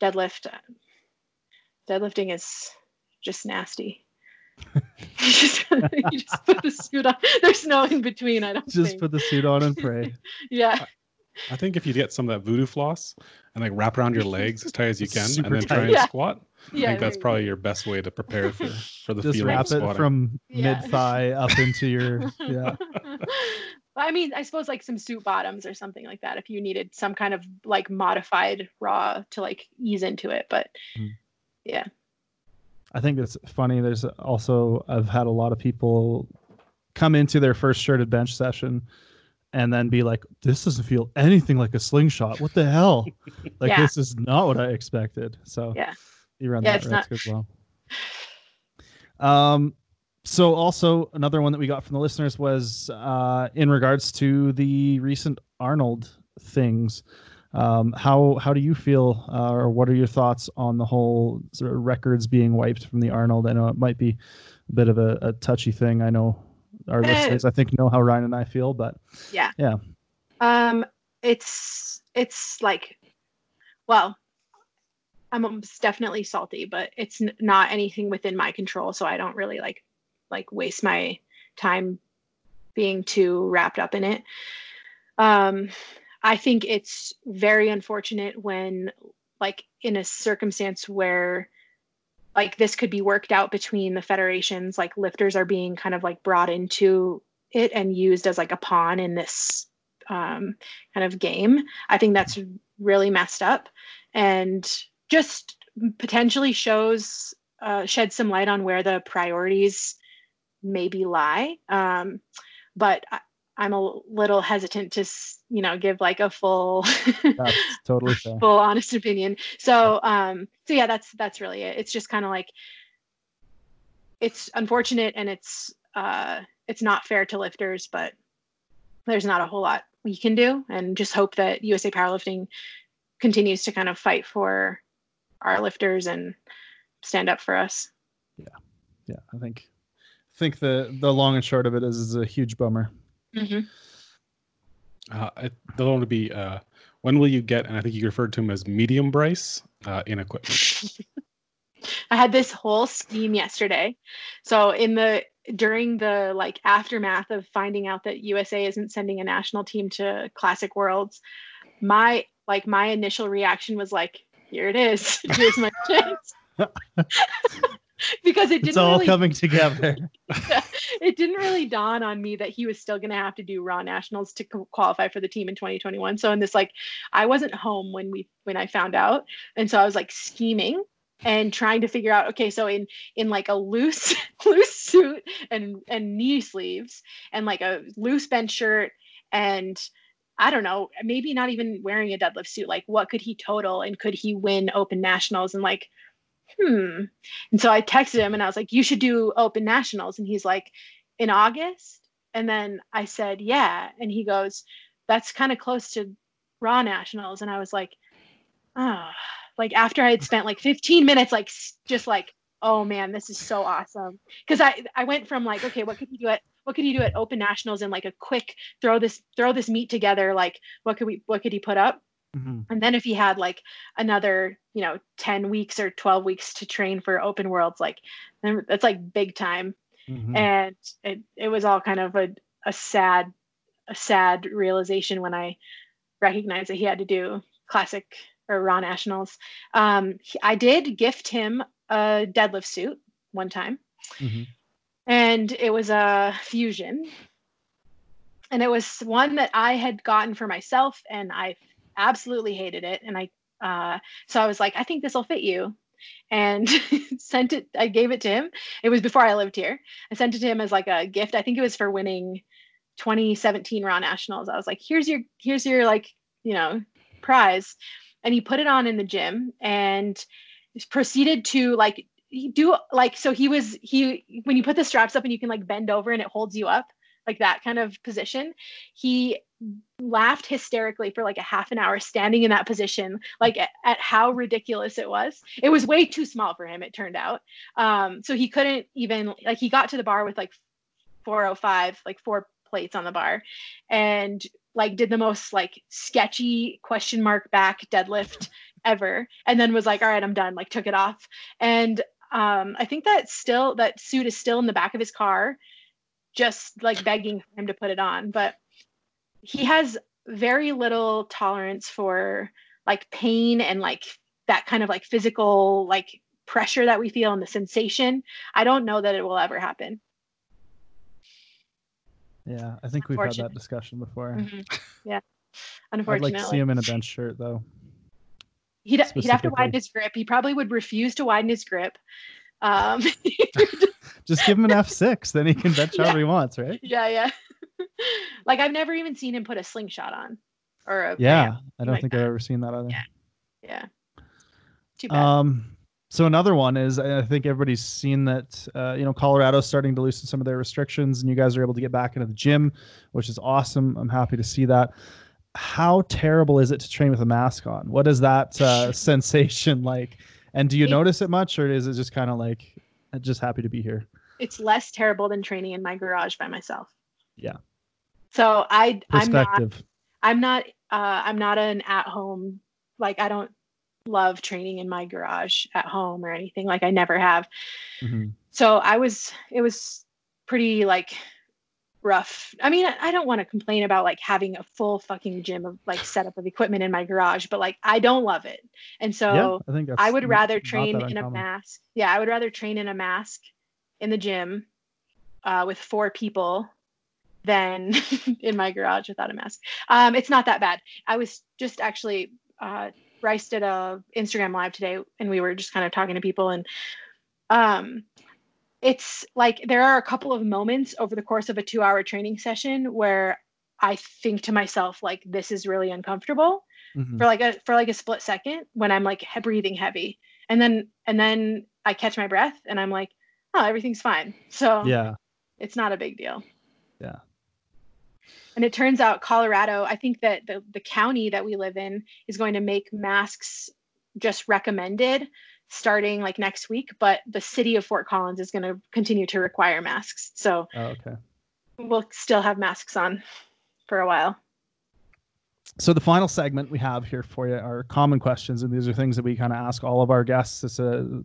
Speaker 3: deadlift. uh, Deadlifting is just nasty. you, just, you just put the suit on. There's no in between. I don't
Speaker 2: just
Speaker 3: think.
Speaker 2: put the suit on and pray
Speaker 3: yeah.
Speaker 1: I think if you get some of that voodoo floss and like wrap around your legs as tight as you can,
Speaker 2: Super
Speaker 1: and then try and
Speaker 3: Yeah.
Speaker 1: squat,
Speaker 3: Yeah.
Speaker 1: I think that's
Speaker 3: you
Speaker 1: probably your best way to prepare for for the
Speaker 2: just
Speaker 1: feeling
Speaker 2: wrap
Speaker 1: of
Speaker 2: it from
Speaker 3: Yeah.
Speaker 2: mid thigh up into your yeah
Speaker 3: But I mean, I suppose like some suit bottoms or something like that if you needed some kind of like modified raw to like ease into it. But
Speaker 2: Mhm.
Speaker 3: yeah.
Speaker 2: I think it's funny. There's also I've had a lot of people come into their first shirted bench session and then be like, "This doesn't feel anything like a slingshot. What the hell? Like
Speaker 3: Yeah.
Speaker 2: this is not what I expected." So
Speaker 3: Yeah.
Speaker 2: you run
Speaker 3: Yeah,
Speaker 2: that
Speaker 3: it's not-
Speaker 2: risk as well. Um, so also another one that we got from the listeners was uh, in regards to the recent Arnold things. Um, how how do you feel, uh, or what are your thoughts on the whole sort of records being wiped from the Arnold? I know it might be a bit of a, a touchy thing. I know our
Speaker 3: Eh.
Speaker 2: listeners, I think, know how Ryan and I feel, but
Speaker 3: Yeah.
Speaker 2: Yeah.
Speaker 3: Um, it's it's like, well, I'm definitely salty, but it's n- not anything within my control, so I don't really like like waste my time being too wrapped up in it. Um, I think it's very unfortunate when, like, in a circumstance where like this could be worked out between the federations like lifters are being kind of like brought into it and used as like a pawn in this um, kind of game. I think that's really messed up and just potentially shows uh, shed some light on where the priorities maybe lie. Um, but i'm a little hesitant to you know give like a full
Speaker 2: that's totally fair.
Speaker 3: full honest opinion. So um so yeah that's that's really it. It's just kind of like it's unfortunate and it's uh it's not fair to lifters but there's not a whole lot we can do and just hope that usa powerlifting continues to kind of fight for our lifters and stand up for us.
Speaker 2: Yeah, Yeah, I think I think the the long and short of it is, is a huge bummer.
Speaker 3: Mm-hmm.
Speaker 1: Uh, I, they'll only be. Uh, when will you get? And I think you referred to him as medium Bryce uh, in equipment.
Speaker 3: I had this whole scheme yesterday. So in the during the like aftermath of finding out that USA isn't sending a national team to Classic Worlds, my like my initial reaction was like, here it is. Here's my chance. because it
Speaker 2: It's
Speaker 3: didn't
Speaker 2: all
Speaker 3: really
Speaker 2: coming together.
Speaker 3: it didn't really dawn on me that he was still going to have to do raw nationals to qualify for the team in 2021 so in this like i wasn't home when we when i found out and so i was like scheming and trying to figure out okay so in in like a loose loose suit and and knee sleeves and like a loose bench shirt and I don't know, maybe not even wearing a deadlift suit. Like, what could he total and could he win open nationals? And like, hmm. And so I texted him and I was like, you should do open nationals. And he's like, in August? And then I said, yeah. And he goes, that's kind of close to raw nationals. And I was like, ah, like after I had spent like 15 minutes, like just like, oh man, this is so awesome. Cause I, I went from like, okay, what could you do at, what could you do at open nationals and like a quick throw this, throw this meet together? Like, what could we, what could he put up?
Speaker 2: Mhm.
Speaker 3: And then if he had like another, you know, 10 weeks or 12 weeks to train for open worlds, like that's like big time.
Speaker 2: Mhm.
Speaker 3: And it, it was all kind of a, a sad, a sad realization when I recognized that he had to do classic or raw nationals. Um, he- I did gift him a deadlift suit one time
Speaker 2: Mhm.
Speaker 3: and it was a fusion and it was one that i had gotten for myself and i absolutely hated it. And i uh, so i was like i think this will fit you. And sent it i gave it to him. It was before i lived here. I sent it to him as like a gift. I think it was for winning 2017 raw nationals. I was like here's your here's your like you know prize. And he put it on in the gym and proceeded to like do like so he was he when you put the straps up and you can like bend over and it holds you up like that kind of position he laughed hysterically for like a half an hour standing in that position like at, at how ridiculous it was. It was way too small for him it turned out. Um so he couldn't even like he got to the bar with like 405 like four plates on the bar and like did the most like sketchy question mark back deadlift ever and then was like all right i'm done like took it off. And um i think that still that suit is still in the back of his car just like begging for him to put it on. But he has very little tolerance for like pain and like that kind of like physical like pressure that we feel and the sensation i don't know that it will ever happen
Speaker 2: Yeah, I think we've had that discussion before.
Speaker 3: Mhm. yeah
Speaker 2: I'd
Speaker 3: unfortunately
Speaker 2: like to see him in a bench shirt though.
Speaker 3: he'd, he'd have to widen his grip he probably would refuse to widen his grip um
Speaker 2: Just give him an F six, then he can bench
Speaker 3: Yeah.
Speaker 2: however he wants, right?
Speaker 3: yeah yeah like i've never even seen him put a slingshot on or a
Speaker 2: Yeah, I don't
Speaker 3: like
Speaker 2: think I've ever seen that either.
Speaker 3: Yeah. yeah too bad
Speaker 2: Um, so another one is I think everybody's seen that uh, you know Colorado's starting to loosen some of their restrictions, and you guys are able to get back into the gym, which is awesome. I'm happy to see that. How terrible is it to train with a mask on? What is that uh, sensation like? And do you it, notice it much, or is it just kind of like just happy to be here?
Speaker 3: It's less terrible than training in my garage by myself.
Speaker 2: Yeah.
Speaker 3: So I I'm not I'm not uh, I'm not an at home like I don't love training in my garage at home or anything like i never have. Mm-hmm. so i was it was pretty like rough. I mean i don't want to complain about like having a full fucking gym of like setup of equipment in my garage but like i don't love it. And so yeah, i think i would rather train in a mask yeah i would rather train in a mask in the gym uh, with four people than in my garage without a mask um, it's not that bad i was just actually uh, Bryce did a Instagram live today and we were just kind of talking to people and um it's like there are a couple of moments over the course of a 2-hour training session where I think to myself like this is really uncomfortable mm-hmm. for like a for like a split second when I'm like breathing heavy and then and then I catch my breath and I'm like oh everything's fine. So
Speaker 2: Yeah.
Speaker 3: It's not a big deal.
Speaker 2: Yeah.
Speaker 3: And it turns out Colorado, I think that the, the county that we live in is going to make masks just recommended starting like next week, but the city of Fort Collins is going to continue to require masks. So
Speaker 2: oh, okay.
Speaker 3: we'll still have masks on for a while.
Speaker 2: So the final segment we have here for you are common questions, and these are things that we kind of ask all of our guests. It's a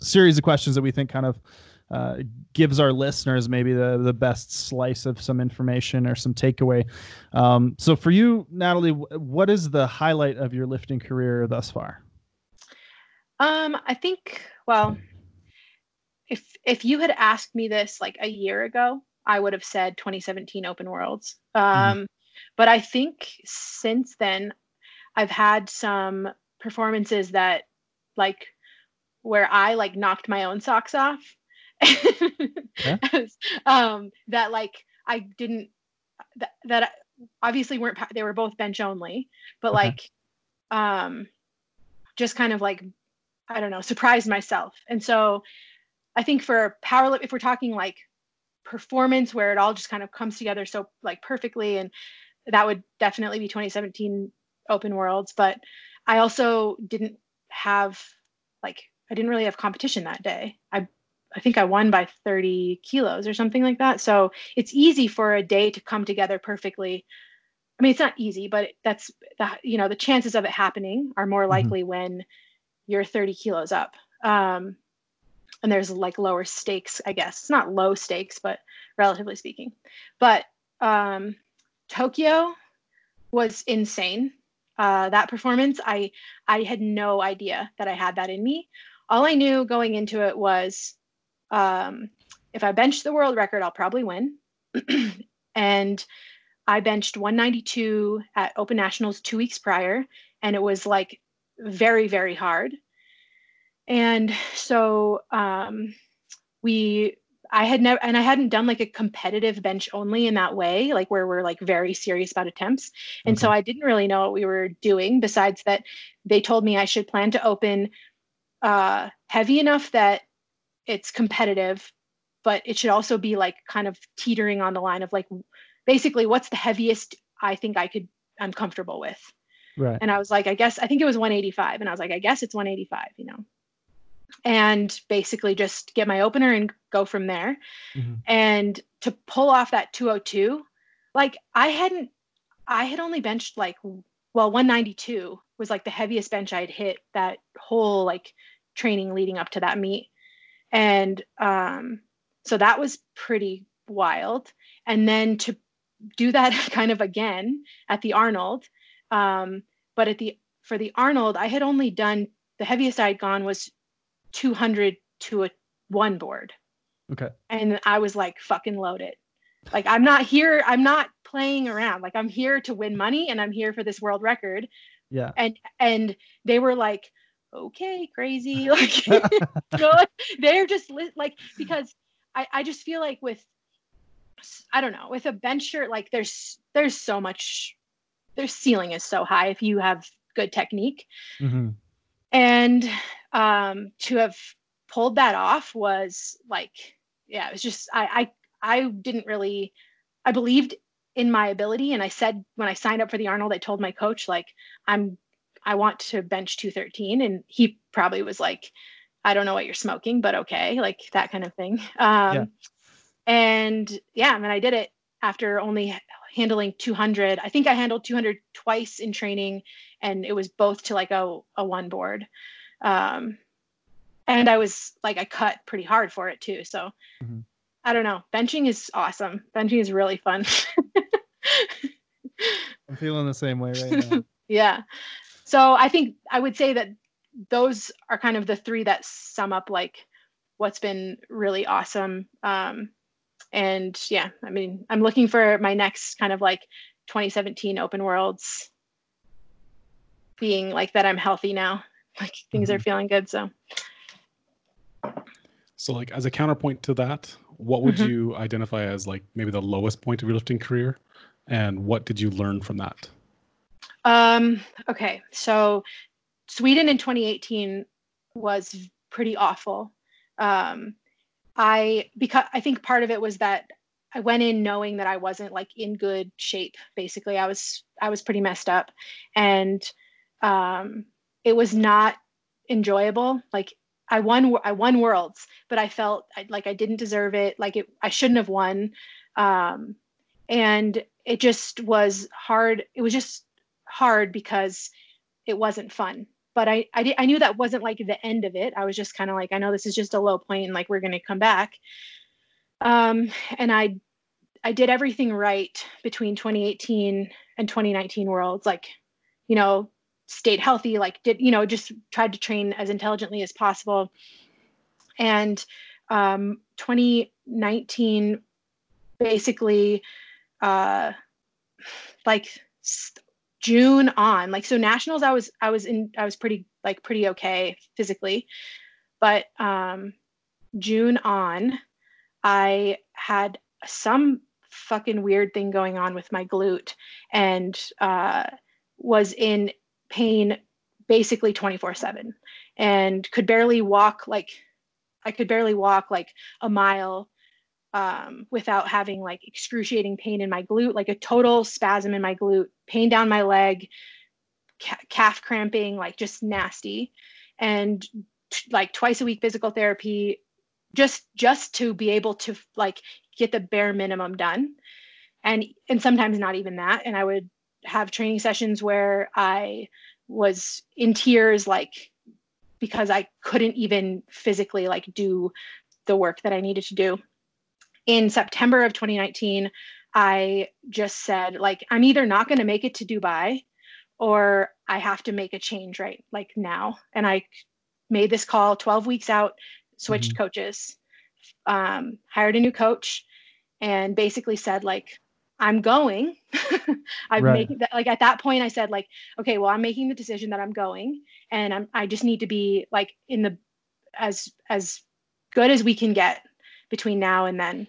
Speaker 2: series of questions that we think kind of uh, gives our listeners maybe the, the best slice of some information or some takeaway. Um, so for you, Natalie, what is the highlight of your lifting career thus far?
Speaker 3: Um, I think, well, if if you had asked me this like a year ago, I would have said 2017 Open Worlds. Um, mm-hmm. But I think since then, I've had some performances that like where I like knocked my own socks off yeah. um, that like I didn't that, that obviously weren't they were both bench only, but okay. like um, just kind of like I don't know surprised myself, and so I think for power if we're talking like performance where it all just kind of comes together so like perfectly and that would definitely be 2017 open worlds but i also didn't have like i didn't really have competition that day i I think I won by 30 kilos or something like that. So it's easy for a day to come together perfectly. I mean, it's not easy, but that's the, you know, the chances of it happening are more mm-hmm. likely mm-hmm. when you're 30 kilos up. Um, and there's like lower stakes, I guess. It's not low stakes, but relatively speaking. But um, Tokyo was insane. Uh, that performance, I I had no idea that I had that in me. All I knew going into it was um, if I bench the world record, I'll probably win. and I benched 192 at Open Nationals two weeks prior, and it was like very, very hard. And so um, we, I had never, and I hadn't done like a competitive bench only in that way, like where we're like very serious about attempts. And okay. so I didn't really know what we were doing, besides that they told me I should plan to open uh, heavy enough that it's competitive, but it should also be like kind of teetering on the line of like basically what's the heaviest I think I could I'm comfortable with.
Speaker 2: Right.
Speaker 3: And I was like, I guess I think it was 185. And I was like, I guess it's 185, you know. And basically just get my opener and go from there. Mm-hmm. And to pull off that 202, like I hadn't I had only benched like well 192 was like the heaviest bench I'd hit that whole like training leading up to that meet and um, so that was pretty wild. And then to do that kind of again at the arnold um, but at the for the arnold i had only done the heaviest i had gone was 200 to a one board.
Speaker 2: Okay.
Speaker 3: And i was like fucking loaded. Like i'm not here i'm not playing around. Like i'm here to win money and i'm here for this world record.
Speaker 2: Yeah.
Speaker 3: And and they were like okay, crazy. Like, they're just li- like, because I, I just feel like with, I don't know, with a bench shirt, like there's, there's so much, their ceiling is so high if you have good technique. Mm-hmm. and um, to have pulled that off was like yeah it was just I, I i didn't really i believed in my ability and i said when i signed up for the arnold i told my coach like i'm i want to bench 213 and he probably was like i don't know what you're smoking but okay like that kind of thing um yeah. and yeah I mean, i did it after only handling 200 i think i handled 200 twice in training and it was both to like a, a one board um and I was like I cut pretty hard for it too. So mm-hmm. I don't know. Benching is awesome. Benching is really fun.
Speaker 2: I'm feeling the same way right now.
Speaker 3: yeah. So I think I would say that those are kind of the three that sum up like what's been really awesome. Um, and yeah, I mean, I'm looking for my next kind of like 2017 open worlds being like that I'm healthy now. Like things mm-hmm. are feeling good. So
Speaker 1: so, like as a counterpoint to that, what would mm-hmm. you identify as like maybe the lowest point of your lifting career, and what did you learn from that?
Speaker 3: Um. Okay. So, Sweden in 2018 was pretty awful. Um, I because I think part of it was that I went in knowing that I wasn't like in good shape. Basically, I was I was pretty messed up, and um, it was not enjoyable. Like I won I won worlds, but I felt like I didn't deserve it. Like it, I shouldn't have won, um, and it just was hard. It was just hard because it wasn't fun. But I I, I knew that wasn't like the end of it. I was just kind of like I know this is just a low point, and like we're gonna come back. Um, and I I did everything right between 2018 and 2019 worlds. Like, you know, stayed healthy, like did, you know, just tried to train as intelligently as possible. And um, 2019, basically, uh, like June on, like so nationals, I was I was in I was pretty like pretty okay physically, but um, June on, I had some fucking weird thing going on with my glute and uh, was in pain basically 24 7 and could barely walk like i could barely walk like a mile um, without having like excruciating pain in my glute like a total spasm in my glute pain down my leg ca- calf cramping like just nasty. And t- like twice a week physical therapy just just to be able to like get the bare minimum done. And and sometimes not even that. And i would have training sessions where I was in tears, like because I couldn't even physically like do the work that I needed to do. In September of 2019, I just said, like, I'm either not going to make it to Dubai or I have to make a change right like now. And I made this call 12 weeks out, switched mm-hmm. coaches, um, hired a new coach, and basically said, like, I'm going. I'm right. making that like at that point I said like, okay, well, I'm making the decision that I'm going and I'm I just need to be like in the as as good as we can get between now and then.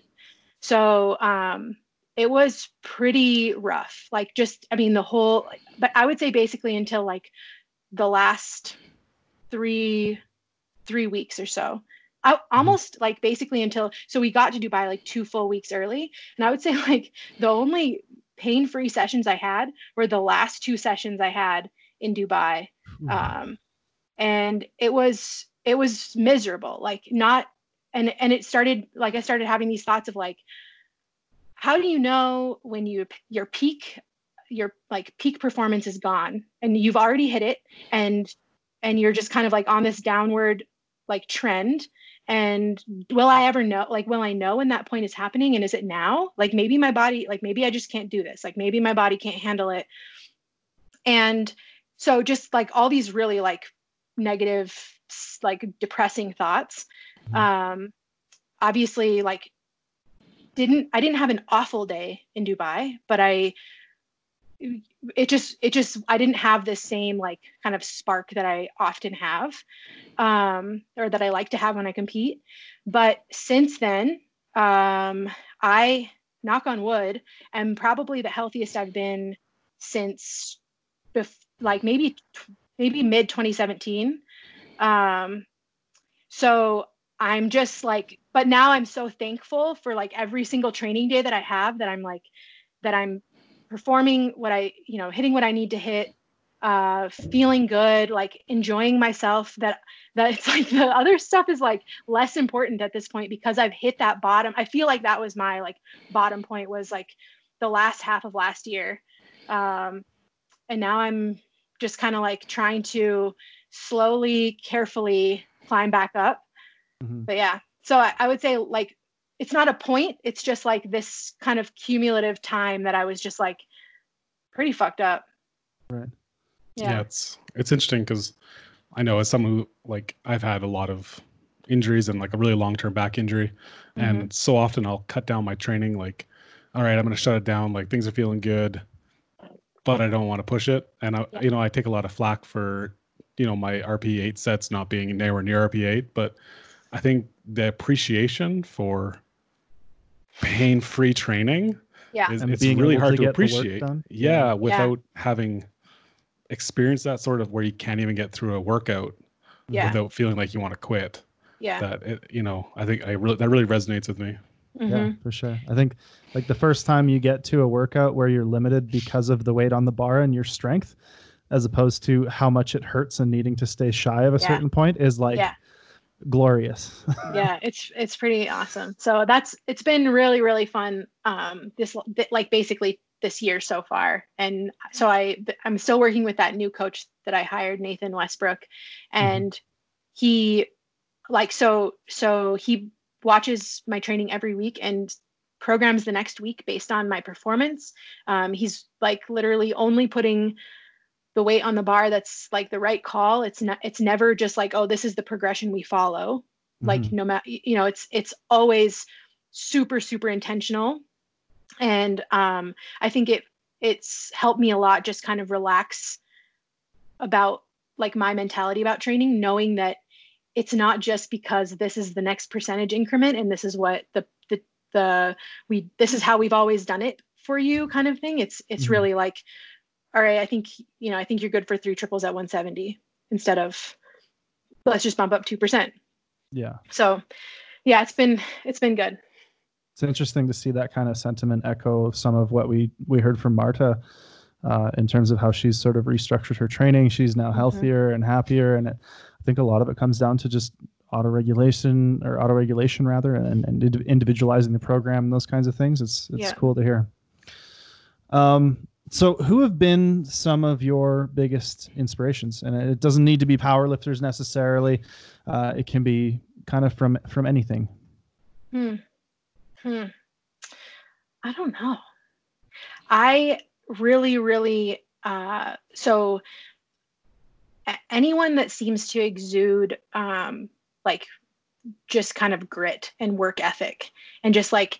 Speaker 3: So um it was pretty rough. Like just I mean the whole but I would say basically until like the last three three weeks or so I, mm-hmm. almost like basically until so we got to Dubai like two full weeks early, and I would say like the only pain-free sessions I had were the last two sessions I had in Dubai, um, and it was it was miserable. Like not and and it started like I started having these thoughts of like, how do you know when you your peak your like peak performance is gone and you've already hit it and and you're just kind of like on this downward like trend? And will i ever know like will i know when that point is happening and is it now? Like maybe my body like maybe i just can't do this. Like maybe my body can't handle it. And so just like all these really like negative like depressing thoughts. Um obviously like didn't i didn't have an awful day in dubai but i it just it just i didn't have the same like kind of spark that i often have um or that i like to have when i compete. But since then um i knock on wood am probably the healthiest i've been since bef- like maybe maybe mid 2017 Um, so I'm just like, but now I'm so thankful for like every single training day that I have that I'm like, that I'm performing what I, you know, hitting what I need to hit, uh, feeling good, like enjoying myself. That that it's like the other stuff is like less important at this point because I've hit that bottom. I feel like that was my like bottom point was like the last half of last year, um, and now I'm just kind of like trying to slowly, carefully climb back up. Mm-hmm. But yeah, so I, I would say like it's not a point. It's just like this kind of cumulative time that I was just like pretty fucked up.
Speaker 2: Right.
Speaker 1: Yeah, yeah it's it's interesting because I know as someone who like I've had a lot of injuries and like a really long term back injury, mm-hmm. and so often I'll cut down my training. Like, all right, I'm gonna shut it down. Like things are feeling good, but I don't want to push it. And I, yeah. you know, I take a lot of flack for you know my RPE 8 sets not being anywhere near RPE 8, but I think the appreciation for pain-free training
Speaker 3: yeah.
Speaker 1: is it's really hard to, to appreciate. Yeah, yeah, without yeah. having experienced that sort of where you can't even get through a workout yeah. without feeling like you want to quit.
Speaker 3: Yeah.
Speaker 1: That it, you know, I think I really that really resonates with me.
Speaker 2: Mm-hmm. Yeah, for sure. I think like the first time you get to a workout where you're limited because of the weight on the bar and your strength, as opposed to how much it hurts and needing to stay shy of a yeah. certain point is like yeah glorious.
Speaker 3: yeah, it's it's pretty awesome. So that's it's been really really fun. Um, this like basically this year so far, and so I I'm still working with that new coach that I hired, Nathan Westbrook, mm-hmm. and mm-hmm. he like so so he watches my training every week and programs the next week based on my performance. Um, he's like literally only putting the weight on the bar that's like the right call it's not it's never just like oh this is the progression we follow mm-hmm. like no matter you know it's it's always super super intentional and um i think it it's helped me a lot just kind of relax about like my mentality about training knowing that it's not just because this is the next percentage increment and this is what the the the we this is how we've always done it for you kind of thing it's it's mm-hmm. really like all right, I think, you know, I think you're good for three triples at 170 instead of let's just bump up 2%.
Speaker 2: Yeah.
Speaker 3: So yeah, it's been, it's been good.
Speaker 2: It's interesting to see that kind of sentiment echo some of what we, we heard from Marta uh, in terms of how she's sort of restructured her training. She's now mm-hmm. healthier mm-hmm. and happier. And it, I think a lot of it comes down to just auto regulation or auto regulation rather, and, and individualizing the program and those kinds of things. It's, it's yeah. cool to hear. Um, so who have been some of your biggest inspirations and it doesn't need to be powerlifters necessarily uh, it can be kind of from from anything
Speaker 3: hmm. Hmm. i don't know i really really uh, so anyone that seems to exude um, like just kind of grit and work ethic and just like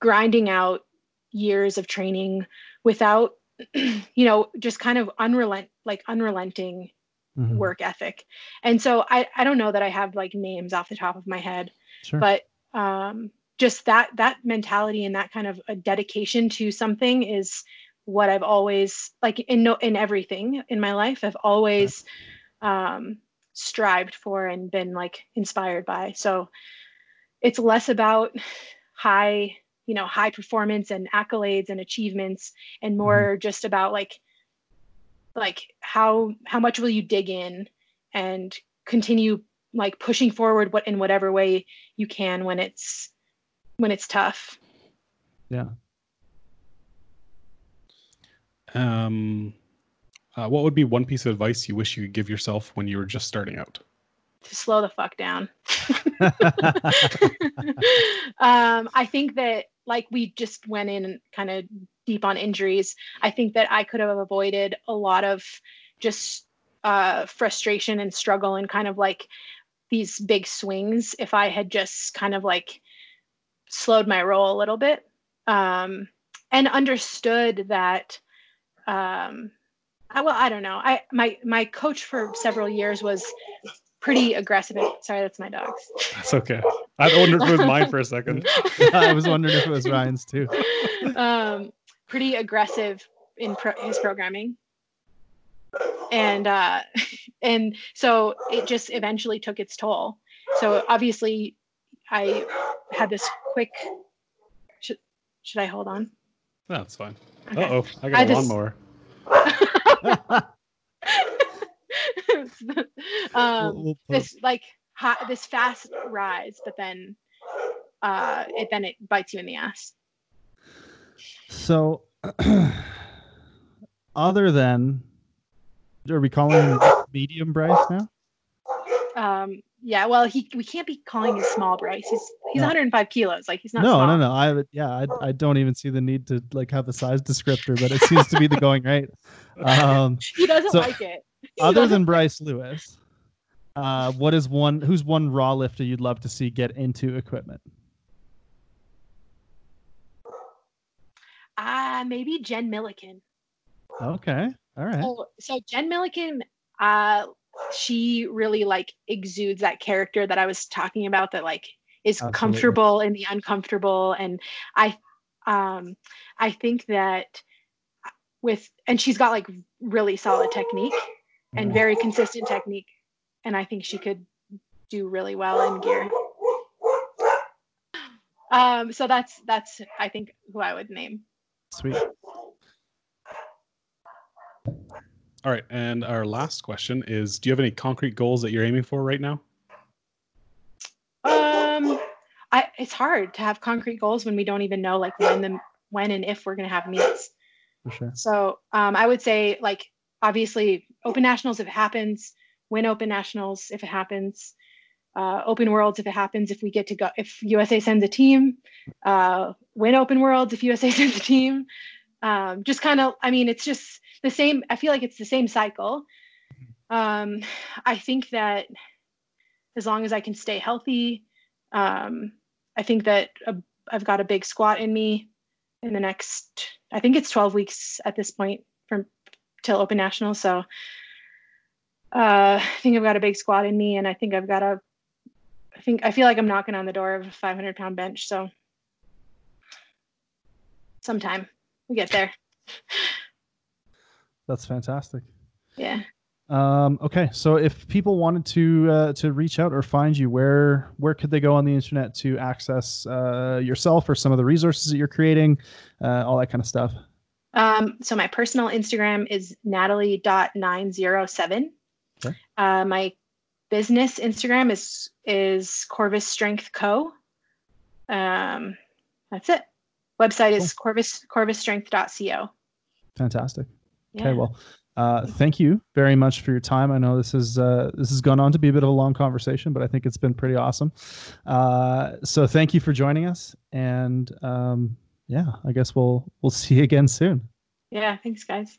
Speaker 3: grinding out years of training without you know just kind of unrelent like unrelenting mm-hmm. work ethic and so i i don't know that i have like names off the top of my head sure. but um just that that mentality and that kind of a dedication to something is what i've always like in no in everything in my life i've always um strived for and been like inspired by so it's less about high you know high performance and accolades and achievements and mm-hmm. more mm-hmm. just about like like how how much will you dig in and continue like pushing forward what in whatever way you can when it's when it's tough
Speaker 2: yeah
Speaker 1: um uh, what would be one piece of advice you wish you could give yourself when you were just starting out
Speaker 3: to slow the fuck down um, i think that like we just went in kind of deep on injuries. I think that I could have avoided a lot of just uh, frustration and struggle and kind of like these big swings if I had just kind of like slowed my roll a little bit um, and understood that. Um, I, well, I don't know. I my my coach for several years was pretty aggressive. sorry, that's my dog's.
Speaker 1: That's okay. I wondered if it was mine for a second.
Speaker 2: I was wondering if it was Ryan's too.
Speaker 3: Um, pretty aggressive in pro- his programming. and uh, and so it just eventually took its toll. So obviously, I had this quick. Should should I hold on?
Speaker 1: No, that's fine.
Speaker 3: Okay.
Speaker 1: Uh oh, I got
Speaker 3: I
Speaker 1: a
Speaker 3: just-
Speaker 1: lawnmower.
Speaker 3: um,
Speaker 2: We'll- we'll
Speaker 3: this like hot, this fast rise, but then uh, it then it bites you in the ass.
Speaker 2: So, other than, are we calling medium Bryce now?
Speaker 3: Um, yeah, well, he we can't be calling him small Bryce. He's he's
Speaker 2: No.
Speaker 3: 105 kilos. Like he's not.
Speaker 2: no,
Speaker 3: small.
Speaker 2: no, no. I yeah, I, I don't even see the need to like have a size descriptor, but it seems to be the going rate. Um,
Speaker 3: He doesn't
Speaker 2: So,
Speaker 3: like it. He
Speaker 2: other than Bryce Lewis, uh, what is one? Who's one raw lifter you'd love to see get into equipment?
Speaker 3: ah, maybe Jen Milliken.
Speaker 2: Okay, all right.
Speaker 3: Oh, so Jen Milliken, uh, she really like exudes that character that I was talking about that like is
Speaker 2: Absolutely.
Speaker 3: comfortable in the uncomfortable. And I um I think that with and she's got like really solid technique and very consistent technique. And I think she could do really well in gear. Um, so that's that's I think who I would name.
Speaker 2: Sweet.
Speaker 1: All right, and our last question is: Do you have any concrete goals that you're aiming for right now?
Speaker 3: Um, I it's hard to have concrete goals when we don't even know like when the when and if we're gonna have meets.
Speaker 2: For sure.
Speaker 3: So um, I would say like obviously open nationals if it happens, win open nationals if it happens, uh, open worlds if it happens. If we get to go, if USA sends a team, uh, win open worlds if USA sends a team. Um, just kind of, I mean, it's just the same. I feel like it's the same cycle. Um, I think that as long as I can stay healthy, um, I think that I've got a big squat in me in the next I think it's 12 weeks at this point till open national. So uh, I think I've got a big squat in me and I think I've got a I think I feel like I'm knocking on the door of a 500 pound bench. So sometime we get there.
Speaker 2: That's fantastic.
Speaker 3: Yeah.
Speaker 2: Um, okay, so if people wanted to uh, to reach out or find you, where where could they go on the internet to access uh, yourself or some of the resources that you're creating, uh, all that kind of stuff?
Speaker 3: Um, so my personal Instagram is natalie.907.
Speaker 2: Okay.
Speaker 3: Uh, my business Instagram is is Corvus Strength Co. Um, that's it. Website is Corvus corvusstrength.co.
Speaker 2: Fantastic.
Speaker 3: Yeah.
Speaker 2: Okay, well, uh, thank you very much for your time. I know this is uh, this has gone on to be a bit of a long conversation, but I think it's been pretty awesome. Uh, so thank you for joining us, and um, yeah, I guess we'll we'll see you again soon.
Speaker 3: yeah, thanks guys.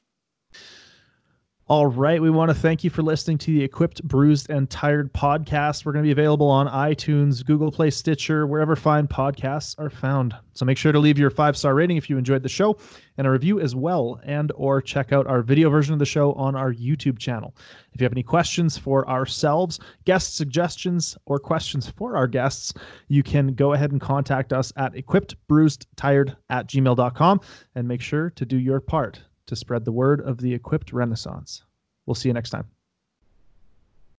Speaker 2: All right. We want to thank you for listening to the Equipped, Bruised, and Tired podcast. We're going to be available on iTunes, Google Play, Stitcher, wherever fine podcasts are found. So make sure to leave your five star rating if you enjoyed the show and a review as well, and or check out our video version of the show on our YouTube channel. If you have any questions for ourselves, guest suggestions, or questions for our guests, you can go ahead and contact us at equippedbruisedtired at gmail.com and make sure to do your part to spread the word of the equipped renaissance. We'll see you next time.